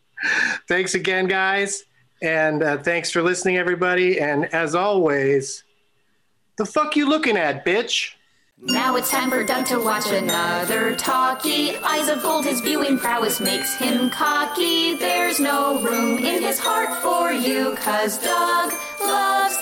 thanks again, guys. And uh, thanks for listening, everybody. And as always, the fuck you looking at, bitch? Now it's time for Doug to watch another talkie. Eyes of gold, his viewing prowess makes him cocky. There's no room in his heart for you, cause Doug loves